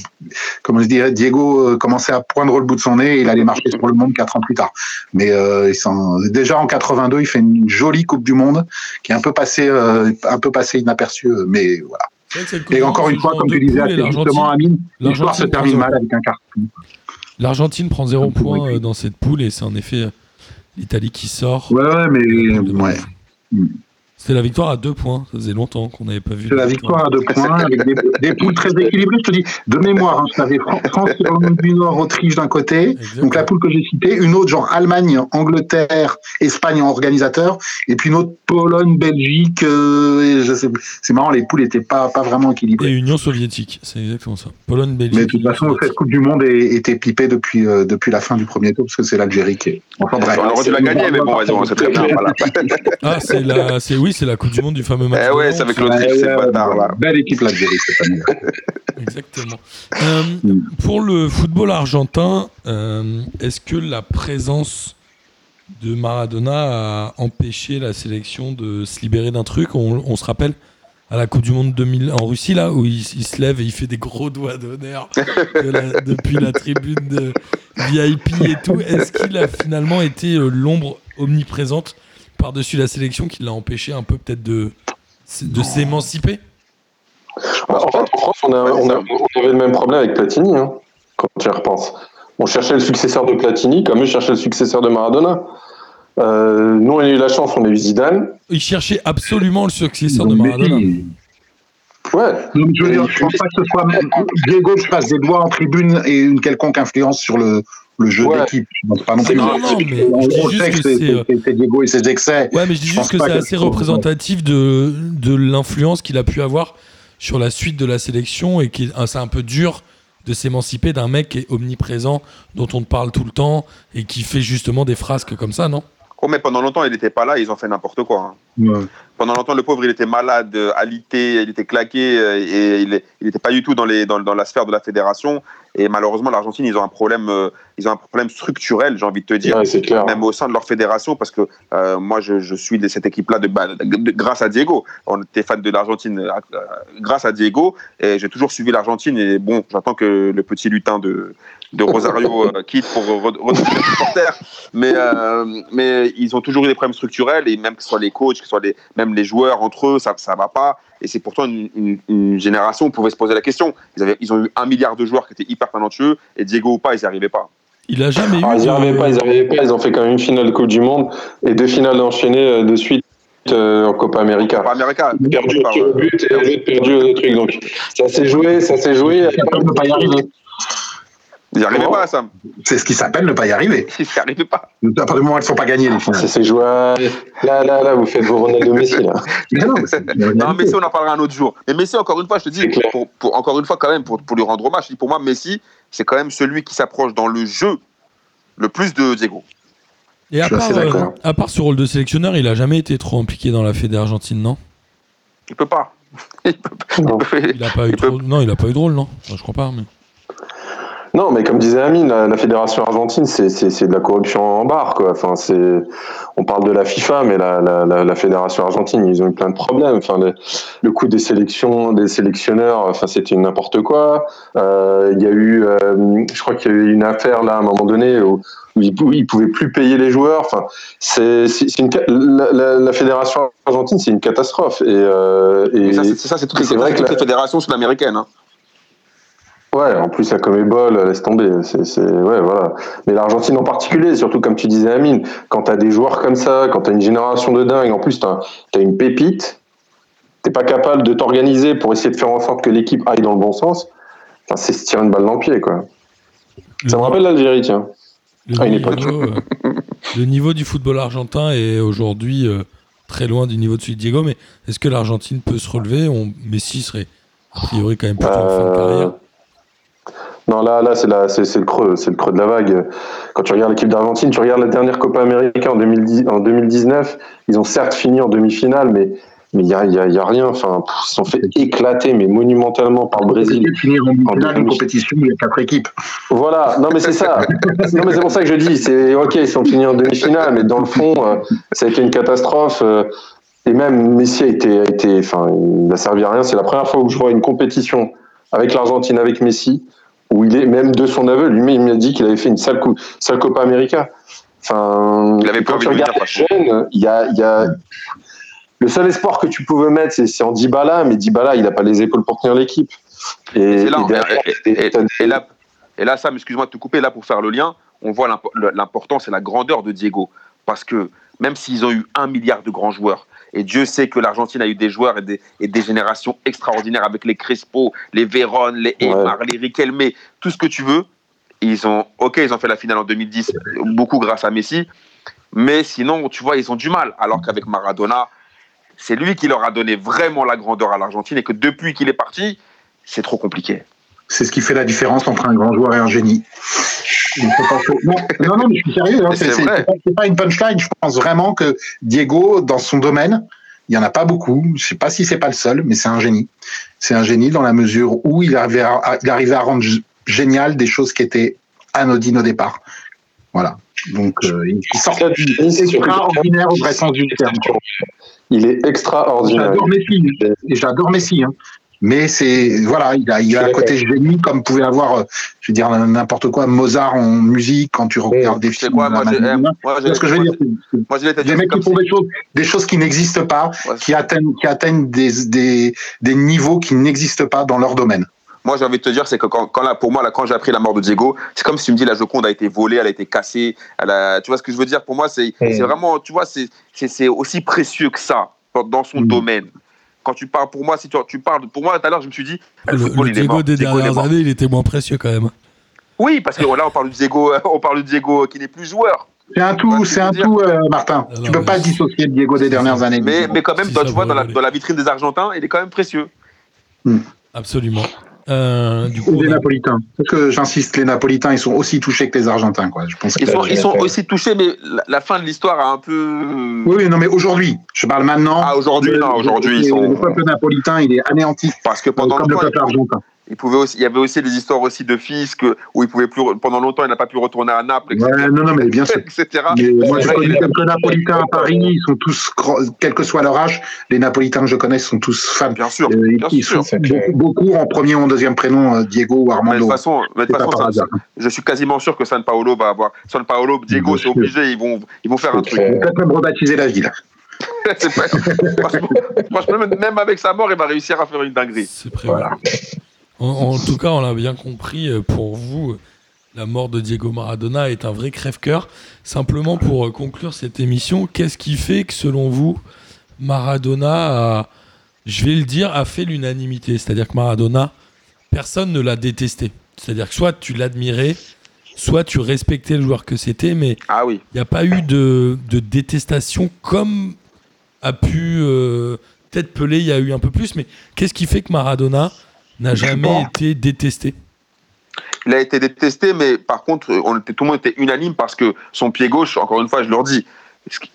comme je dirais, Diego euh, commençait à poindre le bout de son nez et il allait marcher sur le monde quatre ans plus tard. Mais euh, il s'en- déjà en 82, il fait une jolie Coupe du Monde qui est un peu passée, euh, un peu passée inaperçue, euh, mais voilà. Et encore une fois, comme tu disais justement,
l'Argentine-
Amine, l'histoire se termine mal avec un carton.
L'Argentine prend 0
Un peu
points
brutal.
euh, dans cette poule et c'est en effet l'Italie qui sort.
Ouais, ouais, mais ouais.
C'est la victoire à deux points. Ça faisait longtemps qu'on n'avait pas vu.
C'est la victoire à deux points avec des, poules très équilibrées. Je te dis, de mémoire, hein, je France, Irlande du Nord, Autriche d'un côté, donc la poule que j'ai citée, une autre genre Allemagne, Angleterre, Espagne en organisateur, et puis une autre Pologne, Belgique. Euh, c'est marrant, les poules n'étaient pas, pas vraiment équilibrées.
Et Union soviétique, c'est exactement ça. Pologne, Belgique.
Mais de toute façon, cette Coupe du Monde était pipée depuis, euh, depuis la fin du premier tour, parce que c'est l'Algérie qui est.
Enfin bref. On aurait dû la gagner, mais bon, c'est très bien.
Ah, c'est la, oui, c'est la Coupe du Monde du fameux match.
Eh ouais, c'est avec l'Autriche, c'est pas tard là.
Belle équipe l'Algérie, c'est pas mieux.
Exactement. Euh, pour le football argentin, euh, est-ce que la présence de Maradona a empêché la sélection de se libérer d'un truc? On, se rappelle à la Coupe du Monde 2000 en Russie là où il, se lève et il fait des gros doigts d'honneur depuis la tribune de VIP et tout. Est-ce qu'il a finalement été euh, l'ombre omniprésente par-dessus la sélection qui l'a empêché un peu peut-être de, de s'émanciper
bah, En fait, en France, on, avait le même problème avec Platini, hein, quand tu y repenses. On cherchait le successeur de Platini, comme eux cherchaient le successeur de Maradona. Euh, nous, on a eu la chance, on a eu Zidane.
Ils cherchaient absolument le successeur de Maradona.
Ouais. je veux dire, je pense pas que ce soit Diego qui passe des doigts en tribune et une quelconque influence sur le, le jeu d'équipe.
Pas non plus. Non, non, mais on sait que
c'est Diego et ses excès.
Ouais, mais je dis juste que c'est assez représentatif de, de l'influence qu'il a pu avoir sur la suite de la sélection et qui c'est un peu dur de s'émanciper d'un mec qui est omniprésent, dont on te parle tout le temps et qui fait justement des frasques comme ça, non?
Oh, mais pendant longtemps, il n'était pas là, ils ont fait n'importe quoi. Hein. Pendant longtemps, le pauvre, il était malade, euh, alité, il était claqué euh, et il n'était pas du tout dans, les, dans, dans, la sphère de la fédération. Et malheureusement, l'Argentine, ils ont un problème, euh, ils ont un problème structurel, j'ai envie de te dire, même au sein de leur fédération, parce que moi, je, je suis de cette équipe-là de, grâce à Diego. On était fan de l'Argentine grâce à Diego, et j'ai toujours suivi l'Argentine. Et bon, j'attends que le petit lutin de, de Rosario quitte pour redevenir supporter. Mais, mais ils ont toujours eu des problèmes structurels, et même que ce soit les coachs, que ce soit les, même les joueurs entre eux, ça ne va pas. Et c'est pourtant une, une, génération où on pouvait se poser la question. Ils, avaient, ils ont eu un milliard de joueurs qui étaient hyper talentueux, et Diego ou pas, ils n'y arrivaient pas.
Il a jamais
ah,
eu.
Ils n'y arrivaient pas, ils arrivaient pas. Ils ont fait quand même une finale de Coupe du Monde et deux finales enchaînées euh, de suite euh, en Copa América.
Copa América.
Perdu au but et perdu au truc. Donc ça s'est joué, ça s'est joué.
Ça ne pas y arriver.
Ils n'y arrivaient pas, Sam.
C'est ce qui s'appelle ne pas y arriver.
Ils n'y arrivaient pas.
À partir du moment où ils ne sont pas gagnés, les
finales. C'est joué. Là, là, là, vous faites vos Ronaldo Messi, là.
non, Messi, on en parlera un autre jour. Mais Messi, encore une fois, je te dis, pour, encore une fois, quand même, pour, pour lui rendre hommage, je dis, pour moi, Messi, c'est quand même celui qui s'approche dans le jeu le plus de Diego.
Et à part, euh, à part, ce rôle de sélectionneur, il n'a jamais été trop impliqué dans la Fédé argentine, non?
Il peut pas.
il peut Il a pas eu trop... Non, il n'a pas eu de rôle, non? Je crois pas. Mais...
Non, mais comme disait Amine, la, fédération argentine, c'est de la corruption en barre. Quoi. Enfin, on parle de la FIFA, mais la, la, fédération argentine, ils ont eu plein de problèmes. Enfin, le, coût des sélections, des sélectionneurs, enfin, c'était n'importe quoi. Euh, il y a eu, euh, je crois qu'il y a eu une affaire là à un moment donné où, ils, ne pouvaient plus payer les joueurs. Enfin, c'est la, fédération argentine, c'est une catastrophe. Et, euh,
et, ça, c'est toutes les, vrai que les fédérations sud-américaines. Hein.
Ouais, en plus la Comébol, laisse tomber. C'est, ouais, voilà. Mais l'Argentine en particulier, surtout comme tu disais, Amine, quand t'as des joueurs comme ça, quand t'as une génération de dingue, en plus t'as as une pépite, t'es pas capable de t'organiser pour essayer de faire en sorte que l'équipe aille dans le bon sens. Enfin, c'est se tirer une balle dans le pied, quoi. ça me rappelle l'Algérie, tiens.
Le, niveau, euh, le niveau du football argentin est aujourd'hui euh, très loin du niveau de celui de Diego, mais est-ce que l'Argentine peut se relever? On... Messi serait a priori quand même plutôt en fin de euh, carrière.
Non, là, là c'est, c'est, le creux, c'est le creux de la vague. Quand tu regardes l'équipe d'Argentine, tu regardes la dernière Copa América en, 2010, en 2019, ils ont certes fini en demi-finale, mais mais il n'y a, y a, y a, rien. Enfin, ils se sont fait éclater, mais monumentalement par le Brésil.
finir en finale une compétition, il y a quatre équipes.
Voilà, non mais c'est ça. non mais c'est pour ça que je dis, c'est ok, ils sont finis en demi-finale, mais dans le fond, euh, ça a été une catastrophe. Euh, et même Messi a été, a été, enfin, il n'a servi à rien. C'est la première fois où je vois une compétition avec l'Argentine, avec Messi, où il est même de son aveu, lui il m'a dit qu'il avait fait une sale, coup, sale Copa América. Enfin,
il avait pas envie de
il y a, y a le seul espoir que tu pouvais mettre, c'est en Dybala, mais Dybala, il n'a pas les épaules pour tenir l'équipe.
Et, là, et, là, et là, Sam, excuse-moi de te couper, là, pour faire le lien, on voit l'importance et la grandeur de Diego. Parce que même s'ils ont eu un milliard de grands joueurs. Et Dieu sait que l'Argentine a eu des joueurs et des, et des, générations extraordinaires avec les Crespo, les Véron, les Aymar, les Riquelme, tout ce que tu veux. Ils ont, ok, ils ont fait la finale en 2010, beaucoup grâce à Messi. Mais sinon, tu vois, ils ont du mal. Alors qu'avec Maradona, c'est lui qui leur a donné vraiment la grandeur à l'Argentine et que depuis qu'il est parti, c'est trop compliqué.
C'est ce qui fait la différence entre un grand joueur et un génie. Non, non, mais je suis sérieux. Hein, c'est pas, une punchline. Je pense vraiment que Diego, dans son domaine, il y en a pas beaucoup. Je sais pas si c'est pas le seul, mais c'est un génie. C'est un génie dans la mesure où il arrivait à, il arrivait à rendre génial des choses qui étaient anodines au départ. Voilà. Donc, euh, il sort extraordinaire au vrai sens du terme.
Il est extraordinaire.
J'adore Messi. J'adore Messi. Hein. Mais c'est voilà, il a, il a un côté génie comme pouvait avoir, euh, je veux dire n'importe quoi, Mozart en musique quand tu regardes des films. Quoi, moi, moi, ce que je veux dire? Moi, des mecs qui font des choses, des choses qui n'existent pas, qui atteignent, qui atteignent des, des, des niveaux qui n'existent pas dans leur domaine.
Moi, j'ai envie de te dire, c'est que quand, quand là, pour moi, là, quand j'ai appris la mort de Diego, c'est comme si tu me dis la Joconde a été volée, elle a été cassée. Elle a, tu vois ce que je veux dire? Pour moi, c'est vraiment, tu vois, c'est aussi précieux que ça dans son mm. domaine quand tu parles, pour moi, si tu, tu parles, pour moi, tout à l'heure, je me suis dit,
le, football, il est mort. des dernières années, il était moins précieux quand même.
Oui, parce que là, on parle de Diego, on parle de Diego qui n'est plus joueur.
C'est un tout, c'est un tout, euh, Martin. Tu tu peux pas dissocier Diego des dernières années.
Mais, mais quand même, tu vois, dans la, dans la, vitrine des Argentins, il est quand même précieux.
Hmm. Absolument.
Euh, du coup, les Napolitains. Parce que j'insiste, les Napolitains, ils sont aussi touchés que les Argentins. Quoi. Je pense
ils, sont, ils sont aussi touchés, mais la, fin de l'histoire a un peu.
Oui, non, mais aujourd'hui. Je parle maintenant.
Ah, aujourd'hui, non, aujourd'hui. Ils sont...
Le peuple napolitain, il est anéanti.
Parce que pendant
comme le peuple argentin.
Il, pouvait aussi, il y avait aussi des histoires aussi de fils que, où il pouvait plus, pendant longtemps, il n'a pas pu retourner à Naples,
etc. Ouais, non, non, mais bien sûr.
etc.
Mais moi, je connais quelques Napolitains à Paris, ils sont tous, quel que soit leur âge, les Napolitains que je connais sont tous fans.
Bien sûr. Euh, bien
ils
sûr.
Sont beaucoup, en premier ou en deuxième prénom, euh, Diego ou Armando.
Mais de toute façon, mais de façon ça, je suis quasiment sûr que San Paolo va avoir. San Paolo, Diego, c'est obligé, ils vont, ils vont faire un truc.
Ils vont peut-être même rebaptiser la ville.
franchement, même avec sa mort, il va réussir à faire une dinguerie.
C'est Voilà. En, tout cas, on l'a bien compris, euh, pour vous, la mort de Diego Maradona est un vrai crève-cœur. Simplement pour euh, conclure cette émission, qu'est-ce qui fait que selon vous, Maradona a, je vais le dire, a fait l'unanimité? C'est-à-dire que Maradona, personne ne l'a détesté. C'est-à-dire que soit tu l'admirais, soit tu respectais le joueur que c'était, mais
ah oui.
il n'y a pas eu de, détestation comme a pu euh, peut-être Pelé, il y a eu un peu plus, mais qu'est-ce qui fait que Maradona n'a jamais été détesté.
Il a été détesté, mais par contre, on tout le monde était unanime parce que son pied gauche, encore une fois, je leur dis,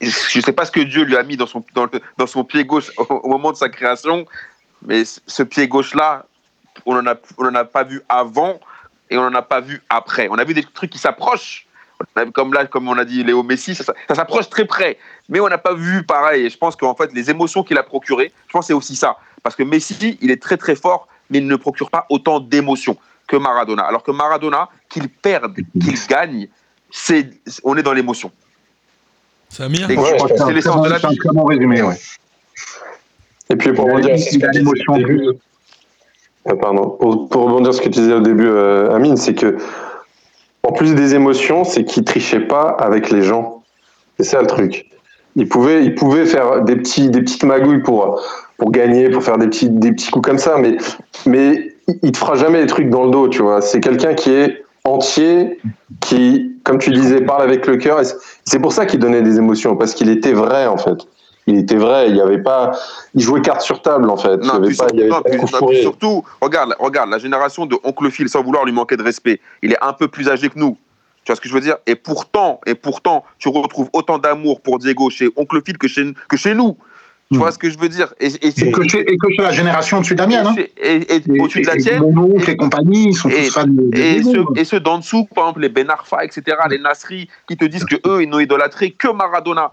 je ne sais pas ce que Dieu lui a mis dans son, dans, son pied gauche au, moment de sa création, mais ce pied gauche-là, on n'en a, on a pas vu avant et on n'en a pas vu après. On a vu des trucs qui s'approchent, comme là, comme on a dit Léo Messi, ça, ça s'approche très près, mais on n'a pas vu pareil. Et je pense qu'en fait, les émotions qu'il a procurées, je pense que c'est aussi ça. Parce que Messi, il est très très fort mais il ne procure pas autant d'émotions que Maradona. Alors que Maradona, qu'il perde, qu'il gagne, c'est, on est dans l'émotion.
C'est ouais,
c'est l'essence de la vie. C'est résumé, ouais.
Et puis pour rebondir sur ce que tu pardon. Pour, rebondir ce que tu disais au début, euh, Amine, c'est que en plus des émotions, c'est qu'il trichait pas avec les gens. C'est ça le truc. Il pouvait, il pouvait faire des petits, des petites magouilles pour pour gagner, pour faire des petits, des petits coups comme ça, mais, mais il te fera jamais des trucs dans le dos, tu vois. C'est quelqu'un qui est entier, qui, comme tu disais, parle avec le cœur. C'est pour ça qu'il donnait des émotions, parce qu'il était vrai, en fait. Il était vrai, il y avait pas, il jouait carte sur table en fait.
Non, il avait surtout, regarde, regarde, la génération de Oncle Phil, sans vouloir lui manquer de respect, il est un peu plus âgé que nous. Tu vois ce que je veux dire? Et pourtant, et pourtant, tu retrouves autant d'amour pour Diego chez Oncle Phil que chez, que chez nous. Tu vois hmm. ce que je veux dire
et, et, que chez, et, que la génération au-dessus de la mienne. Hein.
Et, au-dessus de la tienne.
Oncle et compagnie, ils sont tous fans de,
et, ceux, et ceux d'en dessous, par exemple les Ben Arfa, etc., les Nasri, qui te disent que eux ils n'ont idolâtré que Maradona.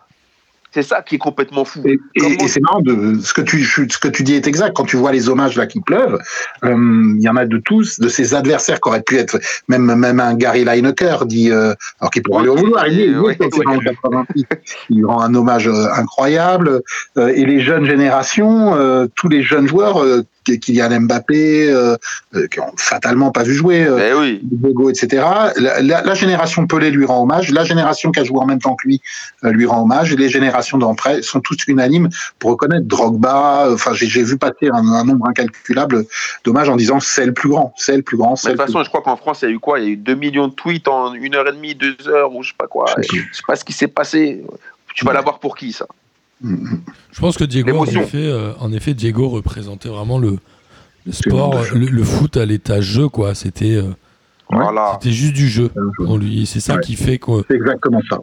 C'est ça qui est complètement fou.
Et, c'est marrant, de, ce, que tu, ce que tu dis est exact. Quand tu vois les hommages là qui pleuvent, euh, il y en a de tous, de ses adversaires qui auraient pu être, même, même un Gary Lineker dit, euh, alors qu'il pourrait aller au vouloir, il, dit, il rend un hommage euh, incroyable. et les jeunes générations, tous les jeunes joueurs Kylian Mbappé, euh, qui ont fatalement pas vu jouer,
euh, oui.
Diego, etc. La, la, génération Pelé lui rend hommage, la génération qui a joué en même temps que lui lui rend hommage, et les générations d'après sont toutes unanimes pour reconnaître Drogba. Enfin, j'ai vu passer un, nombre incalculable d'hommages en disant c'est le plus grand, c'est le plus grand.
De toute façon, je crois qu'en France, il y a eu quoi? Il y a eu 2 millions de tweets en une heure et demie, deux heures, ou je sais pas quoi. Je sais pas ce qui s'est passé. Tu vas l'avoir pour qui ça?
Je pense que Diego, en effet, euh, en effet, Diego représentait vraiment le, sport, le, foot à l'état jeu, quoi. C'était euh, voilà. c'était juste du jeu pour lui. C'est ça qui fait que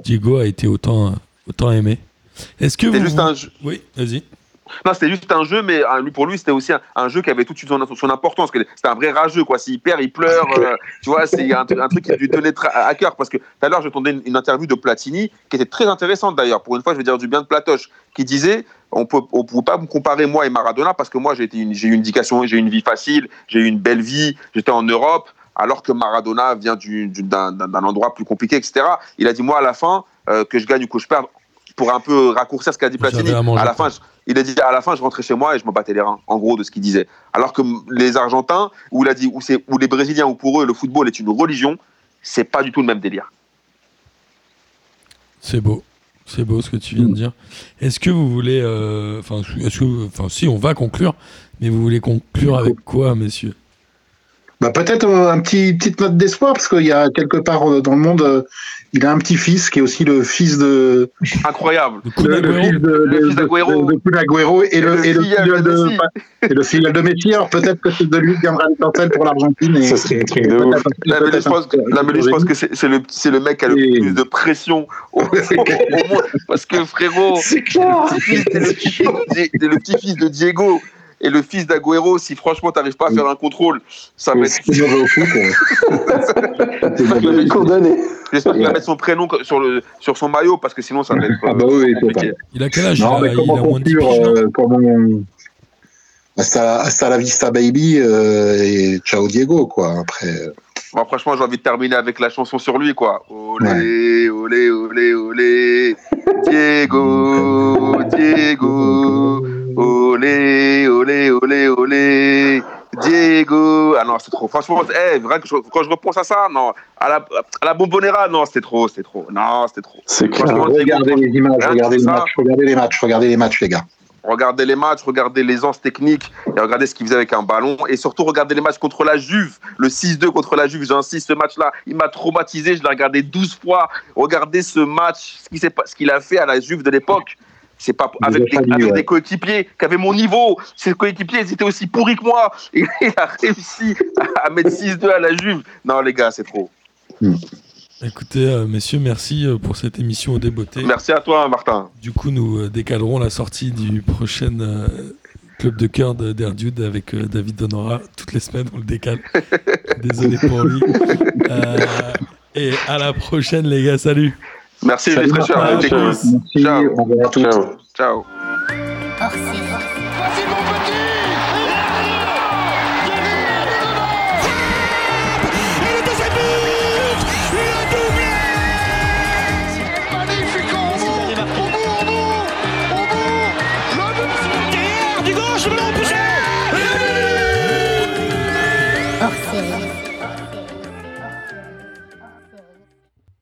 Diego a été autant, autant aimé. Est-ce que vous...
juste un jeu.
Oui, vas-y.
Non, c'était juste un jeu, mais euh, pour lui, c'était aussi un, jeu qui avait toute son, son importance. C'était un vrai rageux, quoi. S'il perd, il pleure. Euh, tu vois, c'est un, un, truc qui lui tenait à cœur. Parce que tout à l'heure, j'entendais une, une interview de Platini, qui était très intéressante d'ailleurs. Pour une fois, je vais dire du bien de Platoche, qui disait on ne on pouvait pas me comparer moi et Maradona parce que moi, j'ai eu une éducation, j'ai eu une vie facile, j'ai eu une belle vie, j'étais en Europe alors que Maradona vient d'un endroit plus compliqué, etc. Il a dit, moi, à la fin, euh, que je gagne ou que je perds, pour un peu raccourcir ce qu'a dit Platini, à, la fin, il a dit à la fin, je rentrais chez moi et je me battais les reins, en gros, de ce qu'il disait. Alors que les Argentins, où il a dit, où, les Brésiliens, où pour eux, le football est une religion, c'est pas du tout le même délire.
C'est beau. C'est beau ce que tu viens de dire. Est-ce que vous voulez. Euh, enfin, enfin, si, on va conclure, mais vous voulez conclure avec quoi, messieurs?
Bah, Peut-être euh, un petit petite note d'espoir, parce qu'il y a quelque part euh, dans le monde il a un petit-fils qui est aussi le fils de.
Incroyable.
Le, le fils de, de, de, de, et le, et le filleul de, et le filleul de Messi. Alors peut-être que c'est de lui qui viendra l'étincelle pour l'Argentine.
Ça serait un truc de ouf. La Mélie, je pense que, je pense que c'est le, le mec qui a le plus de pression au, au monde. Parce que frérot, c'est le petit-fils de Diego et le fils d'Aguero, si franchement tu n'arrives pas à faire un contrôle, ça va être. J'espère qu'il va mettre son prénom sur, le, sur son maillot parce que sinon ça va être.
Ah bah oui,
compliqué. Il a quel âge non, il, a, comment il a de
euh, comment... La vista baby euh, et ciao Diego quoi après. Euh.
Franchement, j'ai envie de terminer avec la chanson sur lui, quoi. Olé, olé, olé, olé. Diego, Diego. Olé, olé, olé, olé. Diego. Ah non, c'est trop. Franchement, hey, eh, quand je repense à ça, non. À la, à la Bombonera, non, c'était trop, c'était trop. Non, c'était trop.
C'est clair. Regardez les images, regardez les matchs, regardez les matchs, regardez les matchs, les gars.
Regardez les matchs, regardez les anses techniques et regardez ce qu'il faisait avec un ballon. Et surtout, regardez les matchs contre la Juve. Le 6-2 contre la Juve, j'insiste, ce match-là, il m'a traumatisé. Je l'ai regardé 12 fois. Regardez ce match, ce qu'il a fait à la Juve de l'époque. C'est pas avec, des, coéquipiers qui avaient mon niveau. Ces coéquipiers, ils étaient aussi pourris que moi. Et il a réussi à mettre 6-2 à la Juve. Non, les gars, c'est trop. Hmm.
Écoutez, euh, messieurs, merci euh, pour cette émission au débeauté.
Merci à toi, Martin.
Du coup, nous euh, décalerons la sortie du prochain club de cœur d'Erdude avec David Donora. Toutes les semaines, on le décale. Désolé pour lui. et à la prochaine, les gars. Salut.
Merci, les fraîcheurs. Ciao. Ciao. Ciao.